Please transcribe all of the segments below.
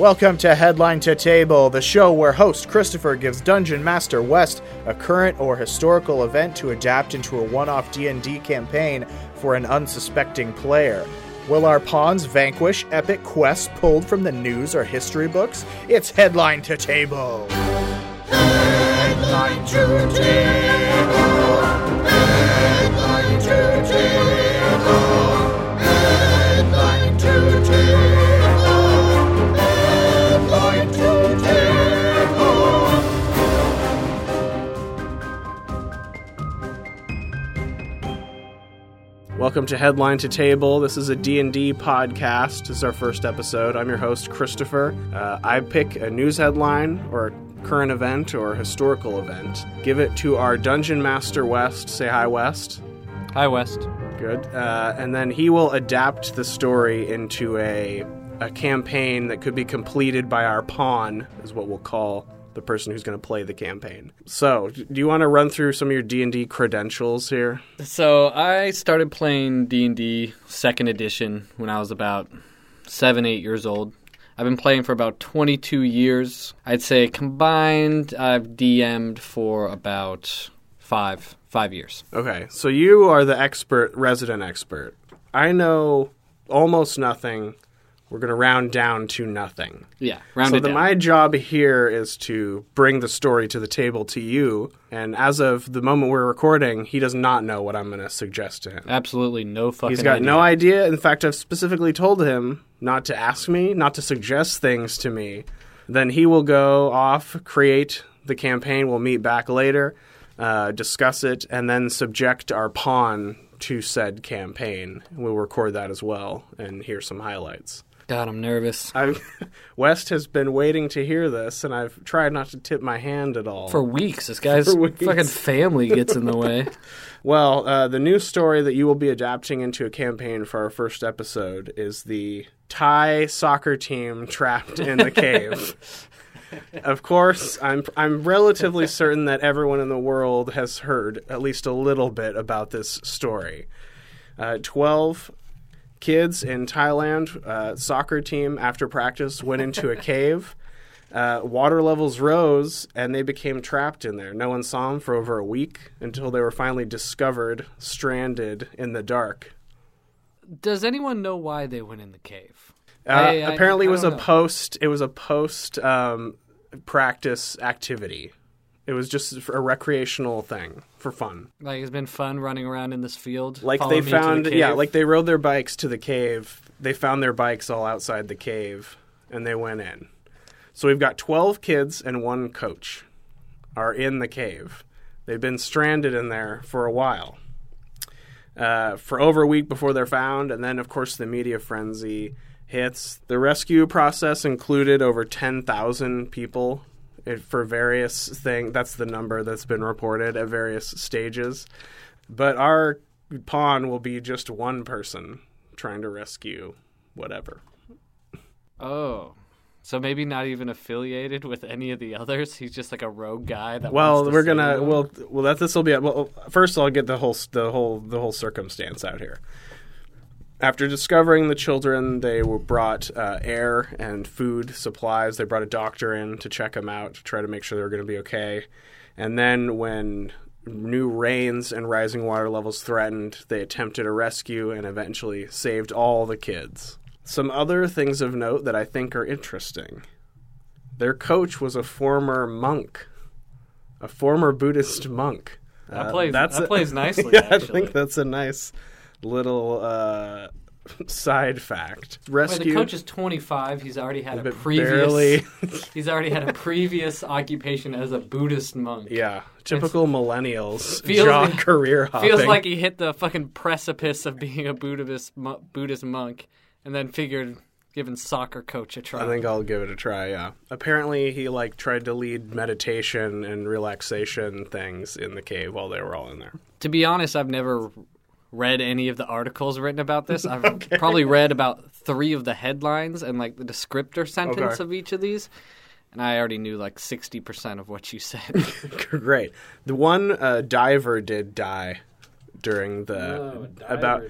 Welcome to Headline to Table, the show where host Christopher gives Dungeon Master West a current or historical event to adapt into a one-off D&D campaign for an unsuspecting player. Will our pawns vanquish epic quests pulled from the news or history books? It's Headline to Table. Headline to Table. Headline to Table. Welcome to Headline to Table. This is a D&D podcast. This is our first episode. I'm your host, Christopher. Uh, I pick a news headline or a current event or historical event, give it to our Dungeon Master, West. Say hi, West. Hi, West. Good. Uh, and then he will adapt the story into a, a campaign that could be completed by our pawn, is what we'll call the person who's going to play the campaign. So, do you want to run through some of your D&D credentials here? So I started playing D and D Second Edition when I was about seven, eight years old. I've been playing for about 22 years. I'd say combined, I've DM'd for about five, five years. Okay, so you are the expert, resident expert. I know almost nothing. We're going to round down to nothing. Yeah, round so it the, down. my job here is to bring the story to the table to you. And as of the moment we're recording, he does not know what I'm going to suggest to him. Absolutely no fucking. He's got idea. no idea. In fact, I've specifically told him not to ask me, not to suggest things to me. Then he will go off, create the campaign. We'll meet back later, uh, discuss it, and then subject our pawn to said campaign. We'll record that as well and hear some highlights. God, I'm nervous. I've, West has been waiting to hear this, and I've tried not to tip my hand at all. For weeks, this guy's weeks. fucking family gets in the way. Well, uh, the new story that you will be adapting into a campaign for our first episode is the Thai soccer team trapped in the cave. of course, I'm I'm relatively certain that everyone in the world has heard at least a little bit about this story. Uh, Twelve kids in Thailand, uh, soccer team after practice went into a cave. Uh, water levels rose and they became trapped in there. No one saw them for over a week until they were finally discovered stranded in the dark. Does anyone know why they went in the cave? Uh, I- I- apparently, I it was a know. post. It was a post um, practice activity. It was just a recreational thing for fun. Like it's been fun running around in this field. Like they to the found, yeah, like they rode their bikes to the cave. They found their bikes all outside the cave, and they went in. So we've got twelve kids and one coach are in the cave. They've been stranded in there for a while, uh, for over a week before they're found, and then of course the media frenzy hits. The rescue process included over ten thousand people it, for various things. That's the number that's been reported at various stages. But our pawn will be just one person trying to rescue whatever. Oh. So maybe not even affiliated with any of the others. He's just like a rogue guy that Well, wants to we're gonna well well that this will be well first I'll get the whole the whole the whole circumstance out here. After discovering the children, they were brought uh, air and food supplies. They brought a doctor in to check them out to try to make sure they were going to be okay. And then, when new rains and rising water levels threatened, they attempted a rescue and eventually saved all the kids. Some other things of note that I think are interesting. Their coach was a former monk, a former Buddhist monk. That Uh, plays- that a- plays nicely, yeah, I think that's a nice little uh, side fact. Wait, Rescue. the coach is 25. He's already had a but previous. barely. He's already had a previous occupation as a Buddhist monk. yeah, typical millennials. Feels job like- career hopping. Feels like he hit the fucking precipice of being a Buddhist mo- Buddhist monk, and then figured giving soccer coach a try. I think I'll give it a try. Yeah. Apparently, he like tried to lead meditation and relaxation things in the cave while they were all in there. to be honest, I've never read any of the articles written about this. I've probably read about three of the headlines and like the descriptor sentence Okay. of each of these. And I already knew like 60% of what you said. Great. The one uh, diver did die during the about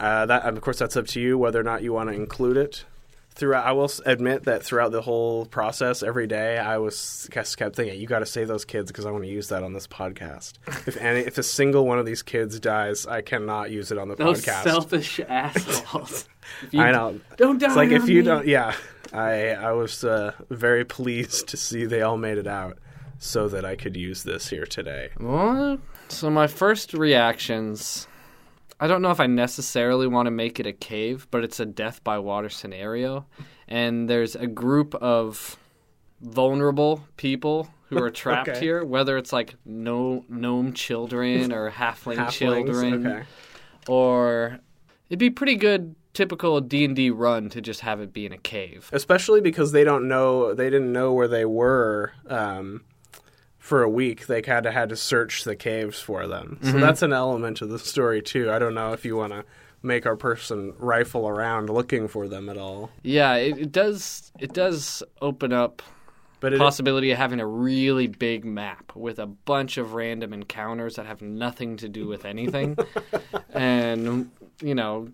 uh, that. Of course, that's up to you whether or not you want to include it. Throughout, I will admit that throughout the whole process, every day, I was just kept thinking, "You got to save those kids because I want to use that on this podcast." if any, if a single one of these kids dies, I cannot use it on the Those podcast. selfish assholes. I know. Don't die. It's like if you me. don't, yeah. I I was uh, very pleased to see they all made it out, so that I could use this here today. What? So my first reactions. I don't know if I necessarily want to make it a cave, but it's a death by water scenario, and there's a group of vulnerable people who are trapped Okay. here. Whether it's like no gnome children or halfling Halflings, children, okay. or it'd be pretty good typical D and D run to just have it be in a cave. especially because they don't know they didn't know where they were um, for a week they kind of had to search the caves for them. So mm-hmm. that's an element of the story too. I don't know if you want to make our person rifle around looking for them at all. Yeah, it, it does. It does open up but it, possibility of having a really big map with a bunch of random encounters that have nothing to do with anything. And you know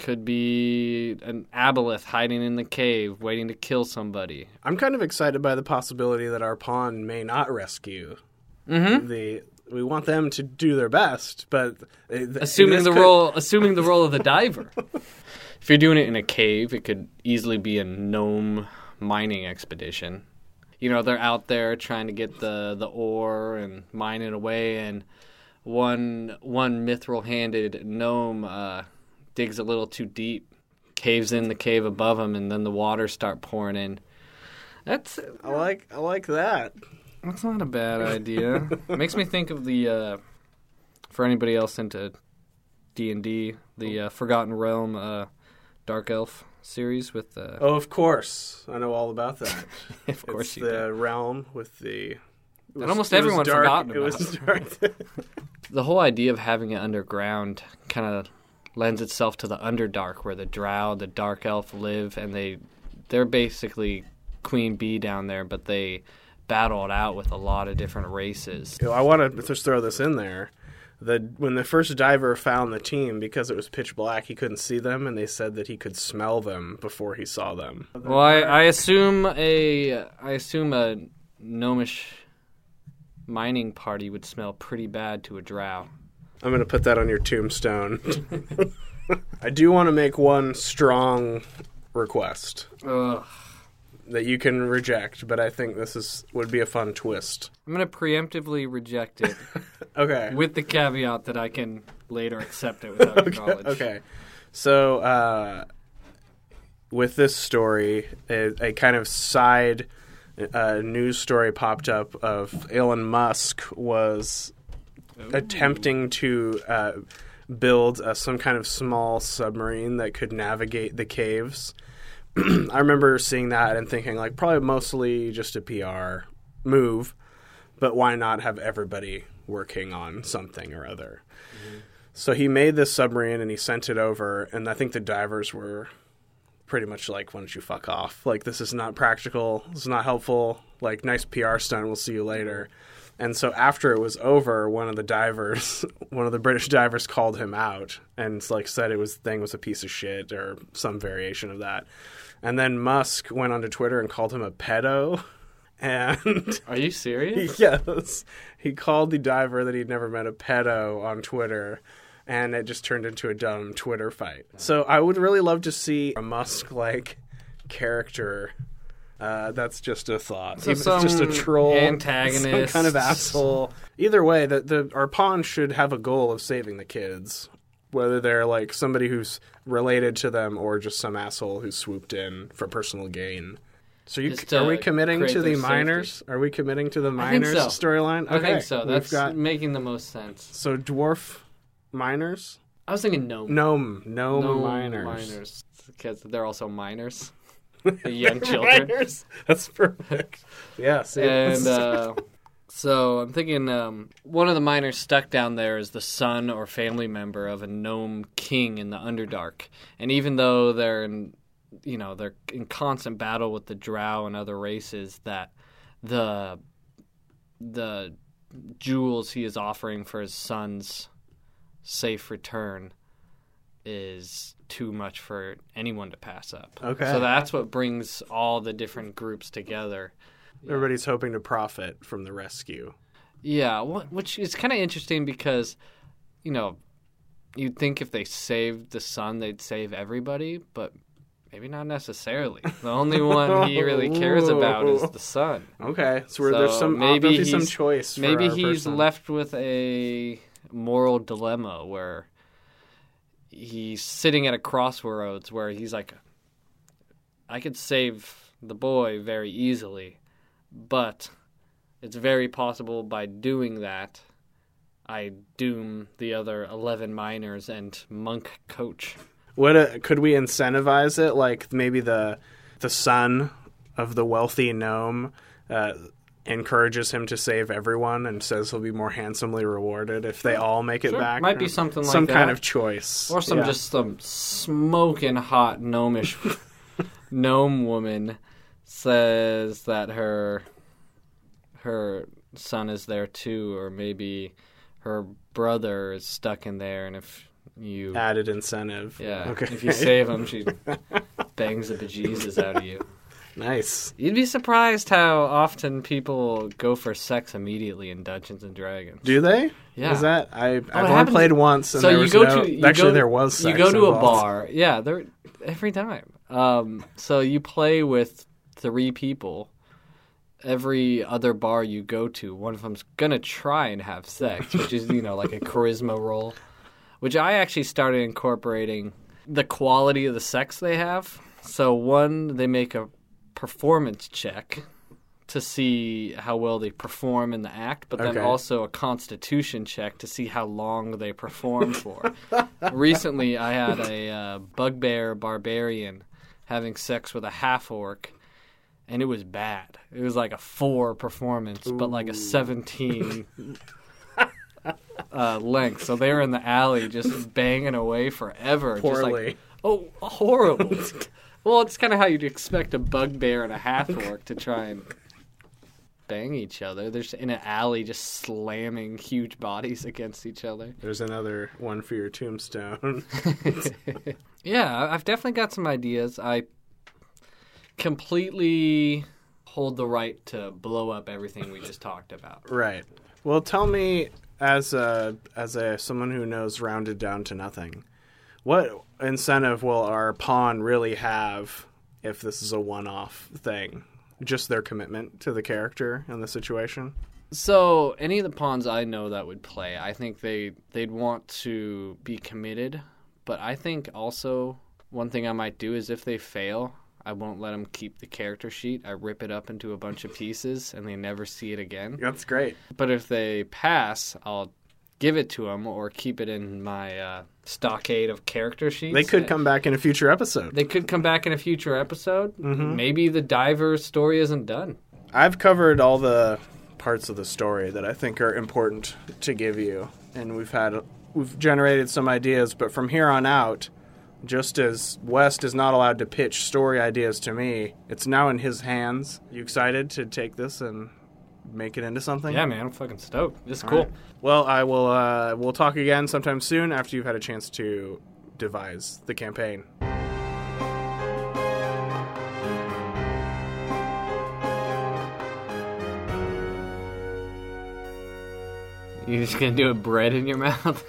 could be an aboleth hiding in the cave waiting to kill somebody. I'm kind of excited by the possibility that our pawn may not rescue mm-hmm. the we want them to do their best but uh, assuming the could- role assuming the role of the diver. If you're doing it in a cave it could easily be a gnome mining expedition. You know they're out there trying to get the the ore and mine it away and one one mithril handed gnome uh, digs a little too deep caves in the cave above him and then the water start pouring in that's i like i like that that's not a bad idea. Makes me think of the uh, for anybody else into D and D, the uh, Forgotten Realm uh, Dark Elf series with uh, oh of course i know all about that of course it's you the do. realm with the. was- almost was everyone's dark- forgotten It was about. dark. The whole idea of having it underground kind of lends itself to the Underdark, where the Drow, the Dark Elf live, and they they're basically Queen Bee down there, but they battle it out with a lot of different races. I want to just throw this in there. The when the first diver found the team because it was pitch black, he couldn't see them, and they said that he could smell them before he saw them. Well, I, I assume a I assume a gnomish mining party would smell pretty bad to a drow. I'm going to put that on your tombstone. I do want to make one strong request Ugh. that you can reject, but I think this is would be a fun twist. I'm gonna preemptively reject it Okay. with the caveat that I can later accept it without your knowledge. Okay. So, uh, with this story, a, a kind of side uh, news story popped up of Elon Musk was attempting to uh, build uh, some kind of small submarine that could navigate the caves. I remember seeing that and thinking, like, probably mostly just a PR move, but why not have everybody working on something or other? So he made this submarine and he sent it over, and I think the divers were pretty much like, "Why don't you fuck off? Like this is not practical. This is not helpful. Like nice PR stunt. We'll see you later." And so after it was over, one of the divers, one of the British divers, called him out and like said it was thing was a piece of shit or some variation of that. And then Musk went onto Twitter and called him a pedo. And Are you serious? yes, he called the diver that he'd never met a pedo on Twitter, and it just turned into a dumb Twitter fight. So I would really love to see a Musk-like character. Uh, that's just a thought. So it's just a troll, antagonist. some kind of asshole. Either way, the, the our pawn should have a goal of saving the kids, whether they're like somebody who's related to them or just some asshole who swooped in for personal gain. So you, are we committing to the miners? Are we committing to the miners so. storyline? I think Okay, so. That's got making the most sense. so dwarf miners, I was thinking gnome. gnome, gnome, Gnome miners. miners. Because they're also minors. The young children. miners. That's perfect. Yeah, see, and uh, so I'm thinking um, one of the miners stuck down there is the son or family member of a gnome king in the Underdark, and even though they're in, you know, they're in constant battle with the Drow and other races, that the the jewels he is offering for his son's safe return is too much for anyone to pass up. Okay. So that's what brings all the different groups together. Everybody's hoping to profit from the rescue. Yeah, which is kind of interesting because, you know, you'd think if they saved the son, they'd save everybody, but maybe not necessarily. The only one he really cares about is the son. Okay, so, where there's some uh, maybe maybe some choice. For Maybe he's person. left with a moral dilemma where he's sitting at a crossroads where he's like, I could save the boy very easily, but it's very possible by doing that, I doom the other 11 miners and monk coach. What uh, could we incentivize it? Like maybe the the son of the wealthy gnome uh, encourages him to save everyone and says he'll be more handsomely rewarded if they all make it Sure, back. might be something like some kind of choice, Or some Yeah. just some smoking hot gnomish gnome woman says that her her son is there too, or maybe her brother is stuck in there, and if you added incentive. yeah, Okay. if you save him, she bangs the bejesus out of you. Nice. You'd be surprised how often people go for sex immediately in Dungeons and Dragons. Do they? Yeah. Is that I? I've only happens- played once, and so there you was go no, to you actually go, there was. Sex you go to a involved. bar yeah there every time um, so you play with three people every other bar you go to one of them's gonna try and have sex which is you know like a charisma roll which i actually started incorporating the quality of the sex they have so one they make a performance check to see how well they perform in the act, but then Okay. also a constitution check to see how long they perform for. Recently, I had a uh, bugbear barbarian having sex with a half orc, and it was bad. It was like a four performance, but like a 17 uh, length. So they were in the alley just banging away forever. Just like, Poorly. oh, horrible. well, it's kind of how you'd expect a bugbear and a half orc to try and bang each other. They're just in an alley just slamming huge bodies against each other. There's another one for your tombstone. Yeah, I've definitely got some ideas. I completely hold the right to blow up everything we just talked about. right. Well, tell me, as a as a someone who knows rounded down to nothing, what incentive will our pawn really have if this is a one-off thing? Just their commitment to the character and the situation. So, any of the pawns I know that would play, I think they they'd want to be committed, but I think also one thing I might do is if they fail, I won't let them keep the character sheet. I rip it up into a bunch of pieces and they never see it again. That's great. But if they pass, I'll give it to him or keep it in my uh, stockade of character sheets. They could come back in a future episode. They could come back in a future episode. Maybe the diver story isn't done. I've covered all the parts of the story that I think are important to give you, and we've had we've generated some ideas. But from here on out, just as West is not allowed to pitch story ideas to me, it's now in his hands. You excited to take this and make it into something? Yeah, man, I'm fucking stoked. This is All cool. right. Well, I will. Uh, we'll talk again sometime soon after you've had a chance to devise the campaign. You're just gonna do a bread in your mouth?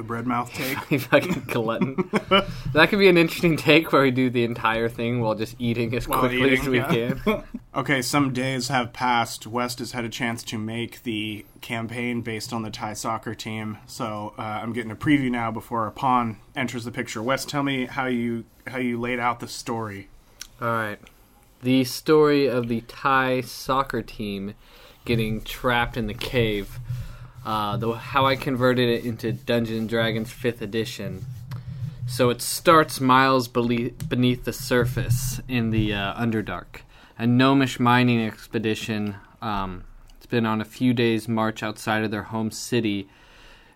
The bread mouth take. fucking glutton. that could be an interesting take where we do the entire thing while just eating as While quickly as we yeah. can. Okay, some days have passed. West has had a chance to make the campaign based on the Thai soccer team. So uh, I'm getting a preview now before our pawn enters the picture. West, tell me how you how you laid out the story. All right. The story of the Thai soccer team getting trapped in the cave. Uh, the, how I converted it into Dungeons and Dragons 5th edition. So it starts miles beneath the surface in the uh, Underdark. A gnomish mining expedition. Um, it's been on a few days' march outside of their home city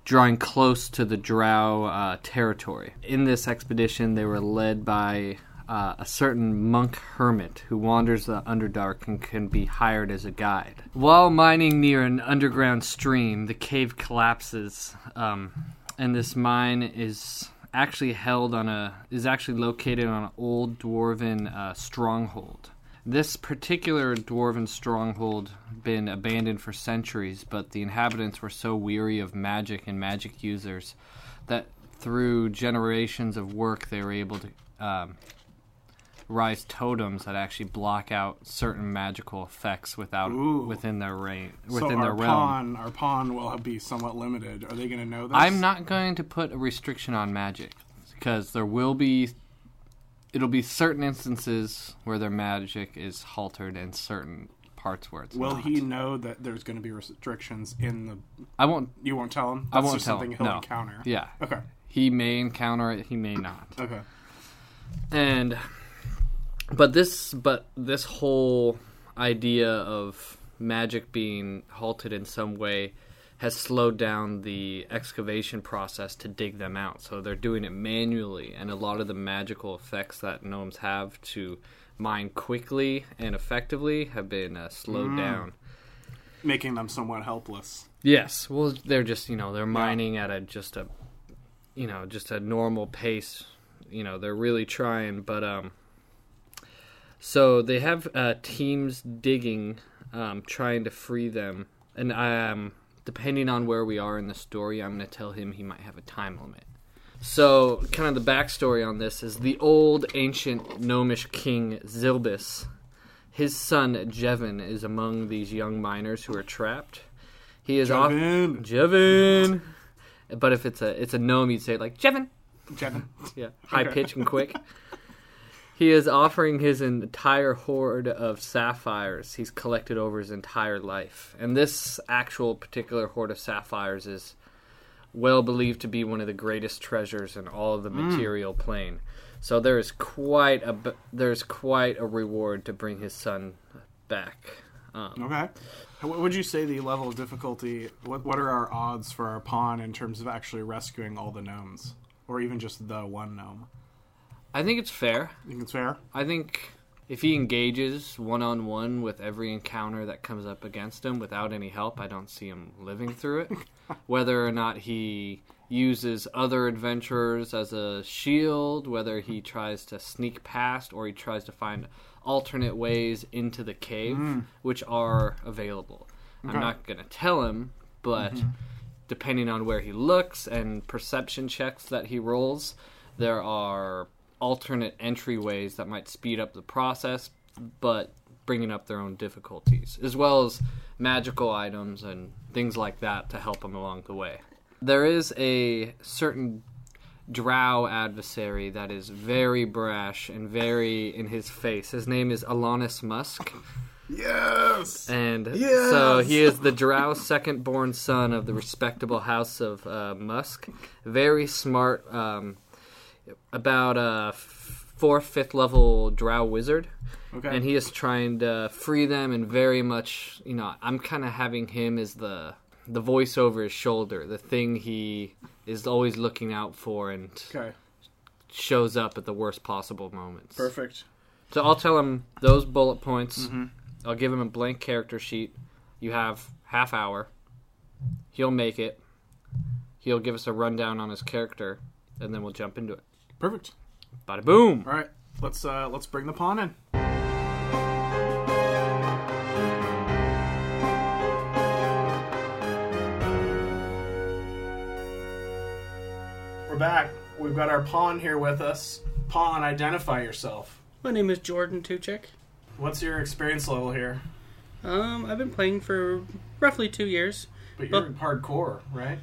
drawing close to the Drow uh, territory. In this expedition, they were led by uh, a certain monk hermit who wanders the Underdark and can be hired as a guide. While mining near an underground stream, the cave collapses, um, and this mine is actually held on a is actually located on an old dwarven uh, stronghold. This particular dwarven stronghold been abandoned for centuries, but the inhabitants were so weary of magic and magic users that through generations of work they were able to um, rise totems that actually block out certain magical effects without Ooh. within their range so within our their realm. pawn, our pawn will be somewhat limited. Are they going to know this? I'm not going to put a restriction on magic because there will be it'll be certain instances where their magic is haltered and certain parts where it's Will not. he know that there's going to be restrictions in the? I won't You won't tell him. I won't just tell something him, he'll no. encounter. yeah. Okay. He may encounter it, he may not. Okay. and but this but this whole idea of magic being halted in some way has slowed down the excavation process to dig them out so they're doing it manually and a lot of the magical effects that gnomes have to mine quickly and effectively have been uh, slowed down Making them somewhat helpless. Yes, well, they're just you know they're mining at a just a, you know, just a normal pace. You know, they're really trying, but um. So they have uh, teams digging, um, trying to free them, and um, depending on where we are in the story, I'm going to tell him he might have a time limit. So, kind of the backstory on this is the old ancient gnomish king Zilbis. His son Jevin is among these young miners who are trapped. He is off Jevin. Jevin. But if it's a it's a gnome, you'd say it like Jevin. Jevin. Yeah, high pitch and quick. He is offering his entire hoard of sapphires he's collected over his entire life. And this actual particular hoard of sapphires is well believed to be one of the greatest treasures in all of the material plane. So there is quite a there's quite a reward to bring his son back. Um, Okay. What would you say the level of difficulty? What What are our odds for our pawn in terms of actually rescuing all the gnomes, or even just the one gnome? I think it's fair. I think it's fair? I think if he engages one on one with every encounter that comes up against him without any help, I don't see him living through it. whether or not he uses other adventurers as a shield, whether he tries to sneak past or he tries to find alternate ways into the cave, mm. which are available. Okay. I'm not going to tell him, but mm-hmm. depending on where he looks and perception checks that he rolls, there are alternate entryways that might speed up the process, but bringing up their own difficulties, as well as magical items and things like that to help them along the way. There is a certain drow adversary that is very brash and very in his face. His name is Alanis Musk. Yes. And so he is the drow second born son of the respectable house of uh, Musk. Very smart, um, about a fourth, fifth level Drow wizard. Okay. And he is trying to free them and very much, you know, I'm kind of having him as the the voice over his shoulder, the thing he is always looking out for and okay. shows up at the worst possible moments. Perfect. So I'll tell him those bullet points. Mm-hmm. I'll give him a blank character sheet. You have half hour. He'll make it. He'll give us a rundown on his character, and then we'll jump into it. Perfect. Bada boom! All right. Let's uh let's bring the pawn in. We're back. We've got our pawn here with us. Pawn, identify yourself. My name is Jordan Tuchek. What's your experience level here? Um, I've been playing for roughly two years, But you're hardcore, right?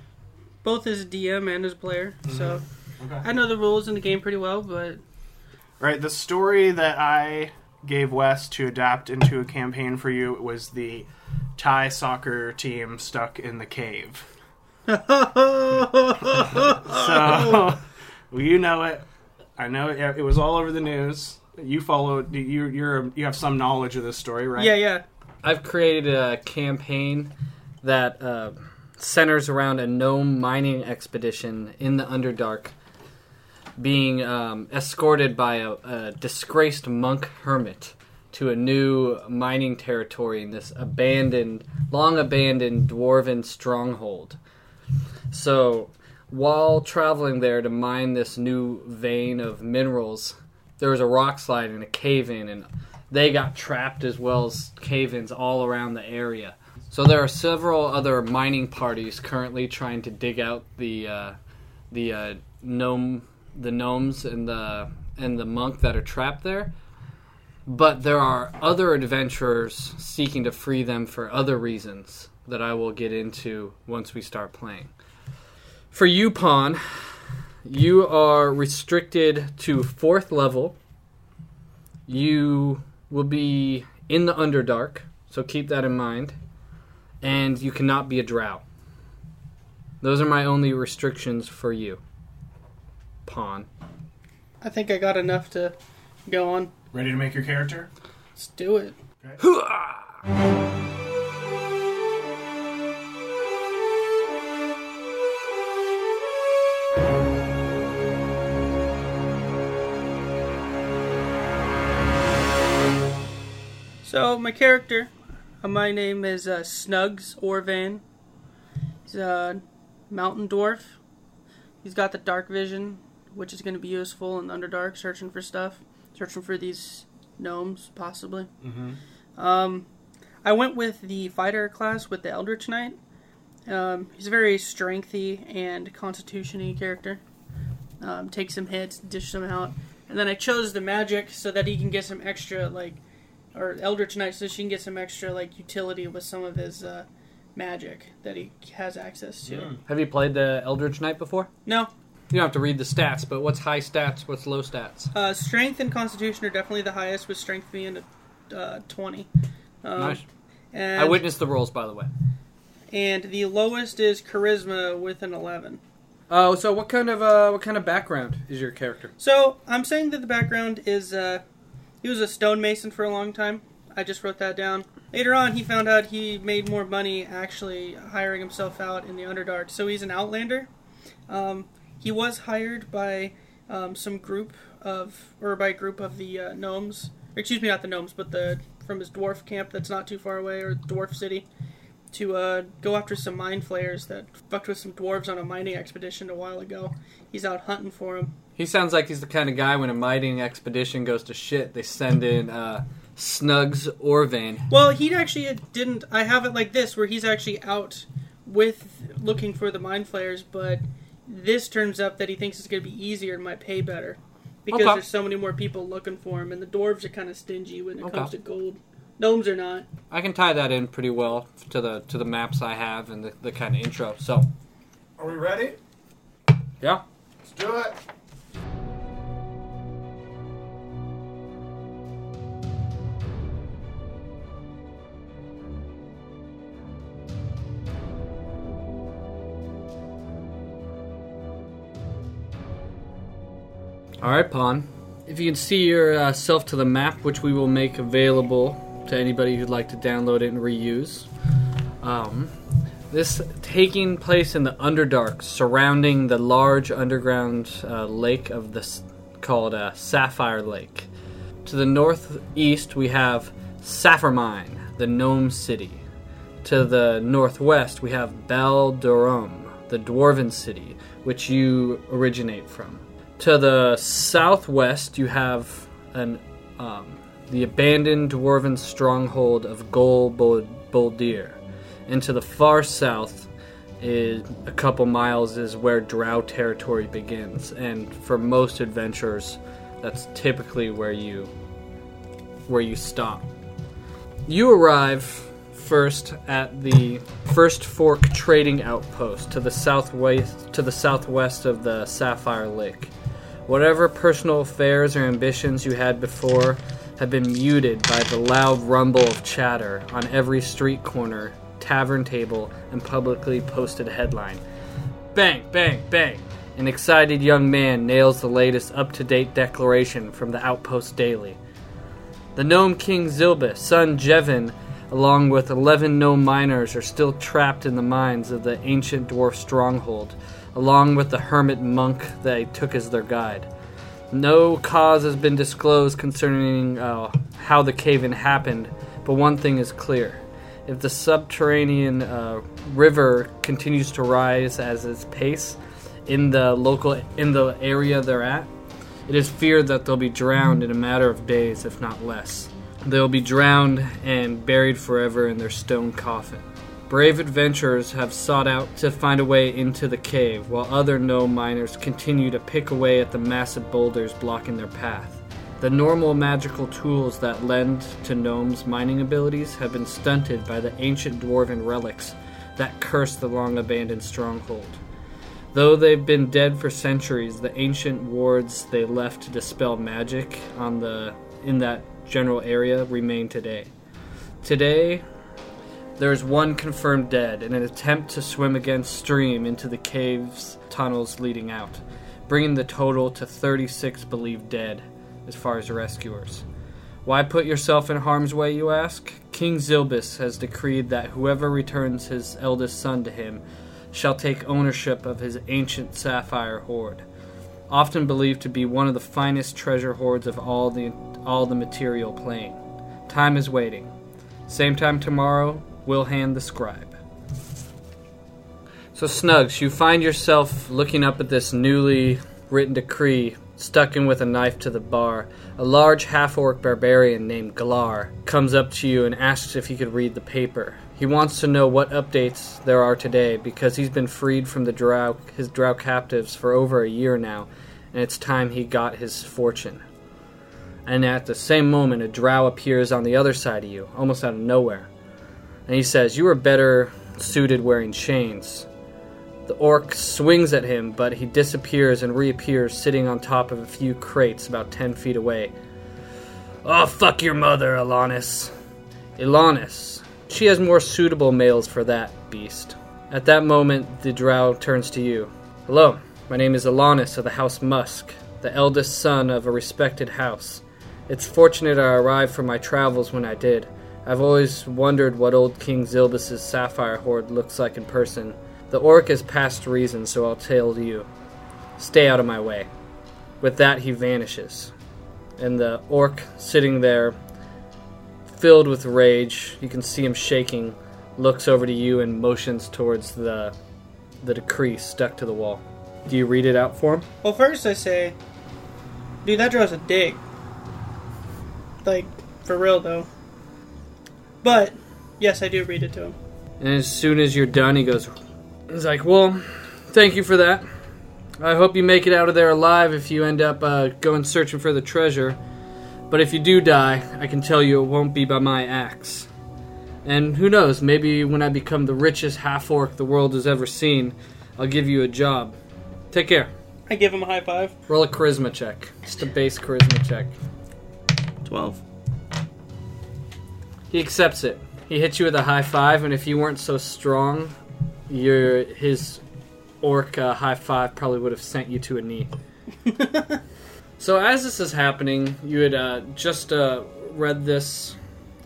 both as DM and as player. So Okay. I know the rules in the game pretty well, but Right. The story that I gave Wes to adapt into a campaign for you was the Thai soccer team stuck in the cave. so you know it. I know it, it was all over the news. You followed. You you're you have some knowledge of this story, right? yeah, yeah. I've created a campaign that uh, centers around a gnome mining expedition in the Underdark being um, escorted by a, a disgraced monk hermit to a new mining territory in this abandoned, long abandoned dwarven stronghold. So while traveling there to mine this new vein of minerals, there was a rock slide and a cave in, and they got trapped as well as cave ins all around the area. So there are several other mining parties currently trying to dig out the uh, the uh, gnome, the gnomes and the and the monk that are trapped there. But there are other adventurers seeking to free them for other reasons that I will get into once we start playing. For you, Pawn, you are restricted to fourth level. You will be in the Underdark, so keep that in mind. And you cannot be a drow. Those are my only restrictions for you, Pawn. I think I got enough to go on. Ready to make your character? Let's do it. So my character, uh, my name is uh, Snugs Orvan. He's a mountain dwarf. He's got the dark vision, which is going to be useful in the Underdark, searching for stuff, searching for these gnomes, possibly. Um, I went with the fighter class with the Eldritch Knight. Um, he's a very strengthy and constitution-y character. Um, take some hits, dish them out, and then I chose the magic so that he can get some extra like, or Eldritch Knight so she can get some extra like utility with some of his uh, magic that he has access to. Have you played the Eldritch Knight before? No, You don't have to read the stats, but what's high stats? What's low stats? uh, strength and constitution are definitely the highest, with strength being a uh, twenty. Um, nice. And, I witnessed the rolls, by the way. and the lowest is charisma with an eleven. Oh, so what kind of uh, what kind of background is your character? So I'm saying that the background is uh, he was a stonemason for a long time. I just wrote that down. Later on, he found out he made more money actually hiring himself out in the Underdark. So he's an outlander. Um, he was hired by um, some group of, or by a group of the uh, gnomes. Or excuse me, not the gnomes, but the from his dwarf camp that's not too far away, or dwarf city, to uh, go after some mind flayers that fucked with some dwarves on a mining expedition a while ago. He's out hunting for them. He sounds like he's the kind of guy when a mining expedition goes to shit, they send in uh, Snugs Orvan. Well, he actually didn't. I have it like this, where he's actually out with looking for the mind flayers, but this turns up that he thinks it's going to be easier and might pay better because Okay. there's so many more people looking for him, and the dwarves are kind of stingy when it Okay. comes to gold. Gnomes are not. I can tie that in pretty well to the to the maps I have and the, the kind of intro. So Are we ready? yeah, Let's do it. All right, Pawn. If you can see yourself to the map, which we will make available to anybody who'd like to download it and reuse. Um, this taking place in the Underdark, surrounding the large underground uh, lake of this called uh, Sapphire Lake. To the northeast, we have Sapphire Mine, the Gnome City. To the northwest, we have Bel Durum, the Dwarven City, which you originate from. To the southwest, you have an um, the abandoned dwarven stronghold of Gol Bo- Boldir. And to the far south, is a couple miles is where Drow territory begins, and for most adventurers, that's typically where you where you stop. You arrive first at the First Fork Trading Outpost to the southwest to the southwest of the Sapphire Lake. Whatever personal affairs or ambitions you had before have been muted by the loud rumble of chatter on every street corner, tavern table, and publicly posted headline. Bang, bang, bang! An excited young man nails the latest up to date declaration from the Outpost Daily. The Gnome King Zilbus, son Jevin, along with 11 gnome miners, are still trapped in the mines of the ancient dwarf stronghold, along with the hermit monk they took as their guide. No cause has been disclosed concerning uh, how the cave in happened, but one thing is clear. If the subterranean uh, river continues to rise as its pace, in the local in the area they're at. It is feared that they'll be drowned in a matter of days, if not less. They'll be drowned and buried forever in their stone coffin. Brave adventurers have sought out to find a way into the cave, while other gnome miners continue to pick away at the massive boulders blocking their path. The normal magical tools that lend to gnomes' mining abilities have been stunted by the ancient dwarven relics that curse the long abandoned stronghold. Though they've been dead for centuries, the ancient wards they left to dispel magic on the in that general area remain today. Today, there is one confirmed dead in an attempt to swim against stream into the cave's tunnels leading out, bringing the total to 36 believed dead as far as rescuers. Why put yourself in harm's way, you ask? King Zilbis has decreed that whoever returns his eldest son to him shall take ownership of his ancient sapphire hoard, often believed to be one of the finest treasure hoards of all the all the material plane. Time is waiting. Same time tomorrow, we'll hand the scribe. So Snugs, you find yourself looking up at this newly written decree stuck in with a knife to the bar. A large half orc barbarian named Galar comes up to you and asks if he could read the paper. He wants to know what updates there are today because he's been freed from the drow, his drow captives for over a year now, and it's time he got his fortune. And at the same moment, a drow appears on the other side of you, almost out of nowhere. And he says, You are better suited wearing chains. The orc swings at him, but he disappears and reappears sitting on top of a few crates about 10 feet away. Oh, fuck your mother, Alanis. Ilanis. She has more suitable males for that beast. At that moment, the drow turns to you. Hello, my name is Alanis of the House Musk, the eldest son of a respected house. It's fortunate I arrived from my travels when I did. I've always wondered what old King Zilbus's sapphire hoard looks like in person. The orc is past reason, so I'll tell you. Stay out of my way. With that, he vanishes. And the orc sitting there, filled with rage, you can see him shaking, looks over to you and motions towards the, the decree stuck to the wall. Do you read it out for him? Well, first I say, dude, that drow's a dick. Like, for real though. But, yes, I do read it to him. And as soon as you're done, he goes, He's like, Well, thank you for that. I hope you make it out of there alive if you end up uh, going searching for the treasure. But if you do die, I can tell you it won't be by my axe. And who knows, maybe when I become the richest half orc the world has ever seen, I'll give you a job. Take care. I give him a high five. Roll a charisma check. Just a base charisma check. 12. He accepts it. He hits you with a high five, and if you weren't so strong, your his orc uh, high five probably would have sent you to a knee. so as this is happening, you had uh, just uh, read this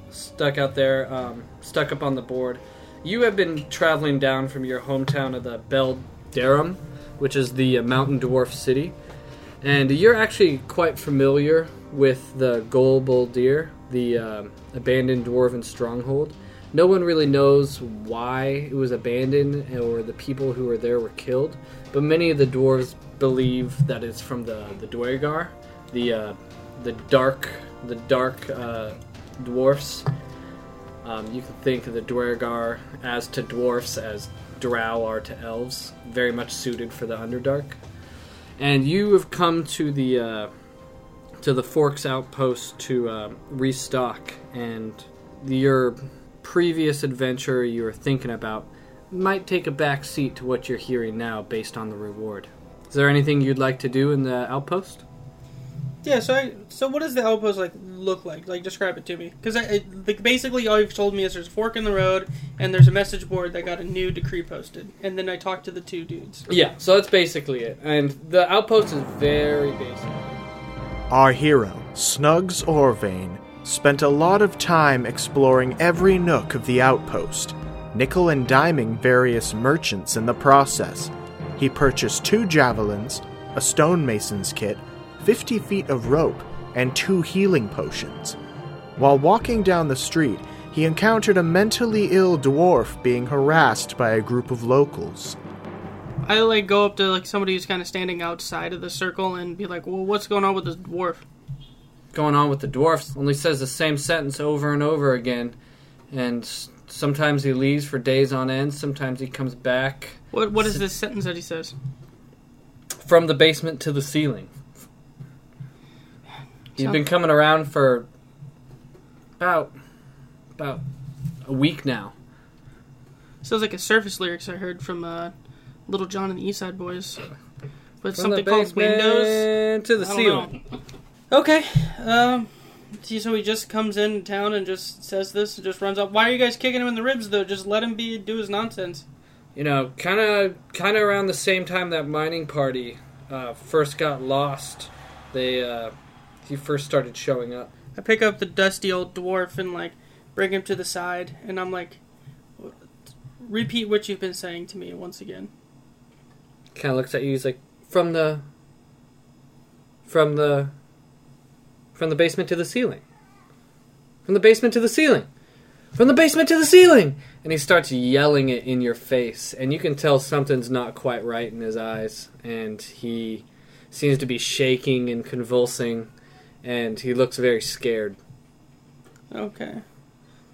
stuck out there, um, stuck up on the board. You have been traveling down from your hometown of the Bel Darum, which is the uh, mountain dwarf city, and you're actually quite familiar with the Golbul Deer, the um abandoned dwarven stronghold. No one really knows why it was abandoned or the people who were there were killed, but many of the dwarves believe that it's from the the Duergar, the uh, the dark the dark uh, dwarfs. Um, you can think of the Duergar as to dwarfs as drow are to elves, very much suited for the Underdark. And you have come to the uh, to the Forks outpost to uh, restock, and your previous adventure you were thinking about might take a back seat to what you're hearing now based on the reward. Is there anything you'd like to do in the outpost? Yeah, so I, so what does the outpost like look like? Like describe it to me, because like basically all you've told me is there's a fork in the road and there's a message board that got a new decree posted, and then I talked to the two dudes. Yeah, so that's basically it. And the outpost is very basic. Our hero, Snugs Orvain, spent a lot of time exploring every nook of the outpost, nickel and diming various merchants in the process. He purchased two javelins, a stonemason's kit, 50 feet of rope, and two healing potions. While walking down the street, he encountered a mentally ill dwarf being harassed by a group of locals. I like go up to like somebody who's kind of standing outside of the circle and be like, "Well, what's going on with this dwarf?" Going on with the dwarfs only says the same sentence over and over again, and sometimes he leaves for days on end. Sometimes he comes back What What is this sentence that he says? from the basement to the ceiling. He's been coming around for about about a week now. Sounds like a surface lyrics I heard from uh, Lil Jon and the East Side Boyz. But From something the called Windows. to the I don't ceiling. know. Okay. Um. see, So he just comes in town and just says this and just runs up. Why are you guys kicking him in the ribs though? Just let him be do his nonsense. You know, kind of kind of around the same time that mining party uh, first got lost, they uh, he first started showing up. I pick up the dusty old dwarf and like bring him to the side, and I'm like, repeat what you've been saying to me once again. Kind of looks at you. He's like, from the from the from the basement to the ceiling. From the basement to the ceiling. From the basement to the ceiling. And he starts yelling it in your face, and you can tell something's not quite right in his eyes, and he seems to be shaking and convulsing, and he looks very scared. Okay.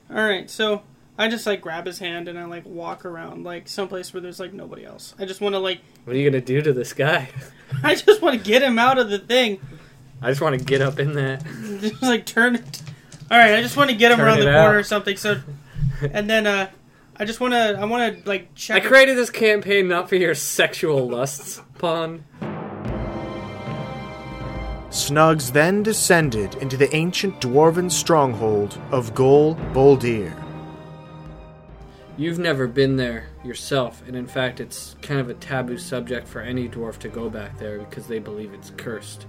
All right. So I just like grab his hand and I like walk around like someplace where there's like nobody else. I just want to like What are you gonna do to this guy? I just want to get him out of the thing. I just want to get up in that. just like turn it. All right, I just want to get him Turn around it the out. corner or something. So, and then uh, I just want to. I want to like check. I check. created this campaign not for your sexual lusts, Pawn. Snugs then descended into the ancient dwarven stronghold of Gol Boldir. You've never been there yourself, and in fact, it's kind of a taboo subject for any dwarf to go back there because they believe it's cursed.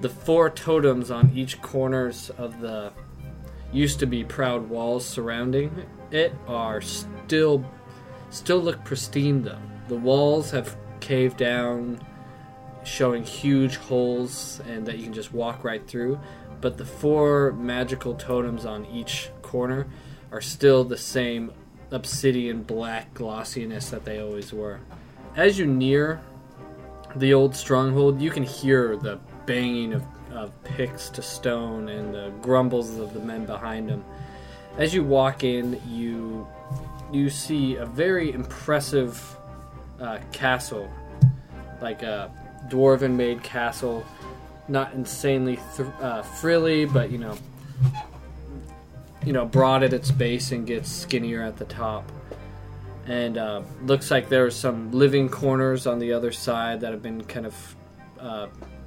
The four totems on each corners of the used to be proud walls surrounding it are still still look pristine though. The walls have caved down, showing huge holes and that you can just walk right through. But the four magical totems on each corner are still the same obsidian black glossiness that they always were. As you near the old stronghold, you can hear the banging of, of picks to stone and the grumbles of the men behind them. As you walk in, you you see a very impressive uh, castle, like a dwarven made castle, not insanely th- uh, frilly, but you know, you know, broad at its base and gets skinnier at the top. And uh, looks like there are some living corners on the other side that have been kind of, uh,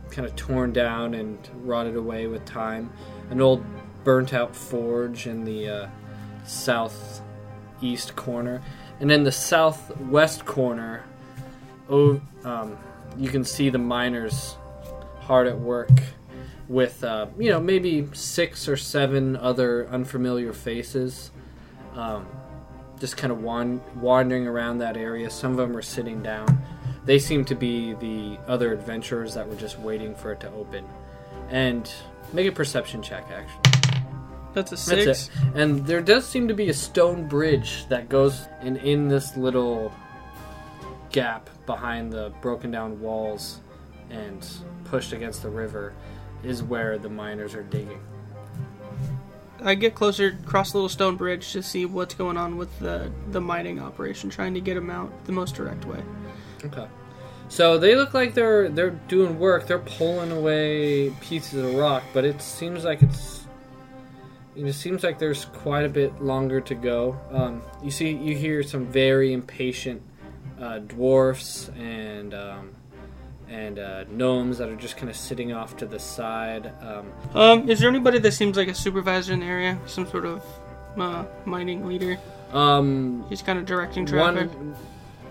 kind of torn down and rotted away with time. An old burnt-out forge in the uh, southeast corner, and in the southwest corner, oh, um, you can see the miners hard at work with uh, you know maybe six or seven other unfamiliar faces um, just kind of wan- wandering around that area. Some of them are sitting down. They seem to be the other adventurers that were just waiting for it to open. And make a perception check actually. That's a that's six. it. And there does seem to be a stone bridge that goes in in this little gap behind the broken down walls and pushed against the river is where the miners are digging. I get closer, cross the little stone bridge to see what's going on with the the mining operation, trying to get them out the most direct way. Okay. So they look like they're they're doing work. They're pulling away pieces of rock, but it seems like it's it seems like there's quite a bit longer to go. Um, you see, you hear some very impatient uh, dwarfs and um, and uh, gnomes that are just kind of sitting off to the side. Um, Um, is there anybody that seems like a supervisor in the area? Some sort of uh, mining leader? um, He's kind of directing traffic. one,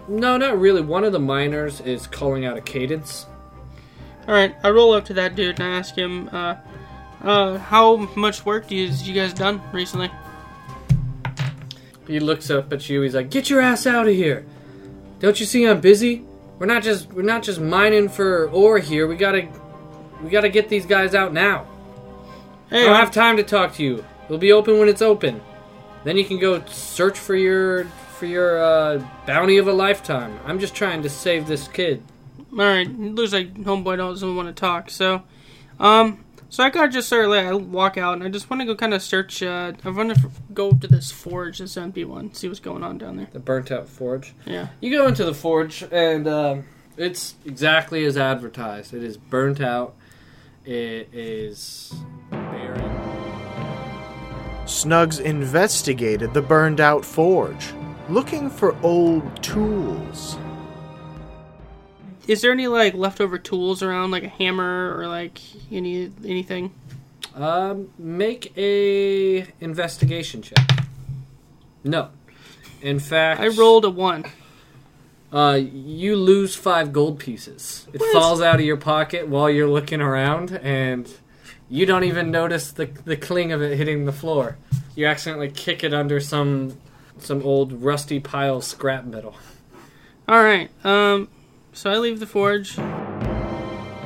no, not really. One of the miners is calling out a cadence. All right, I roll up to that dude and I ask him, uh, uh, how much work do you, you guys done recently? He looks up at you. He's like, "Get your ass out of here! Don't you see I'm busy? We're not just we're not just mining for ore here. We gotta we gotta get these guys out now. I don't have time to talk to you. It'll be open when it's open. Then you can go search for your for your uh, bounty of a lifetime. I'm just trying to save this kid. All right, looks like homeboy doesn't want to talk. So, um, so I gotta just start. Like, I walk out and I just want to go kind of search. Uh, I want to go to this forge, this empty one, see what's going on down there. The burnt out forge. Yeah. You go into the forge, and um, it's exactly as advertised. It is burnt out. It is barren. Snugs investigated the burned out forge, looking for old tools. Is there any like leftover tools around, like a hammer or like any anything? Um, make a investigation check. No, in fact, I rolled a one. Uh, you lose five gold pieces. It What? falls out of your pocket while you're looking around, and you don't even notice the the cling of it hitting the floor. You accidentally kick it under some some old rusty pile of scrap metal. All right. Um, so I leave the forge.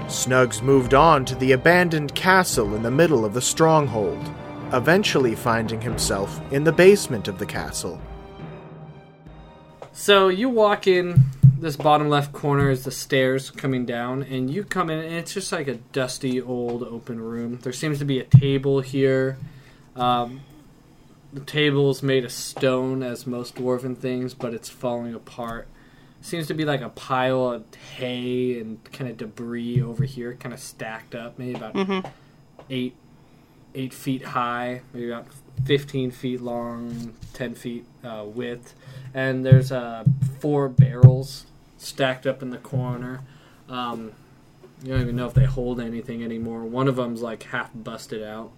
Snugs moved on to the abandoned castle in the middle of the stronghold, eventually finding himself in the basement of the castle. So you walk in. This bottom left corner is the stairs coming down, and you come in, and it's just like a dusty old open room. There seems to be a table here. Um, the is made of stone, as most dwarven things, but it's falling apart. Seems to be like a pile of hay and kind of debris over here, kind of stacked up, maybe about Mhm. eight eight feet high, maybe about fifteen feet long, ten feet uh, width, and there's uh, four barrels stacked up in the corner. Um, you don't even know if they hold anything anymore. One of them's like half busted out.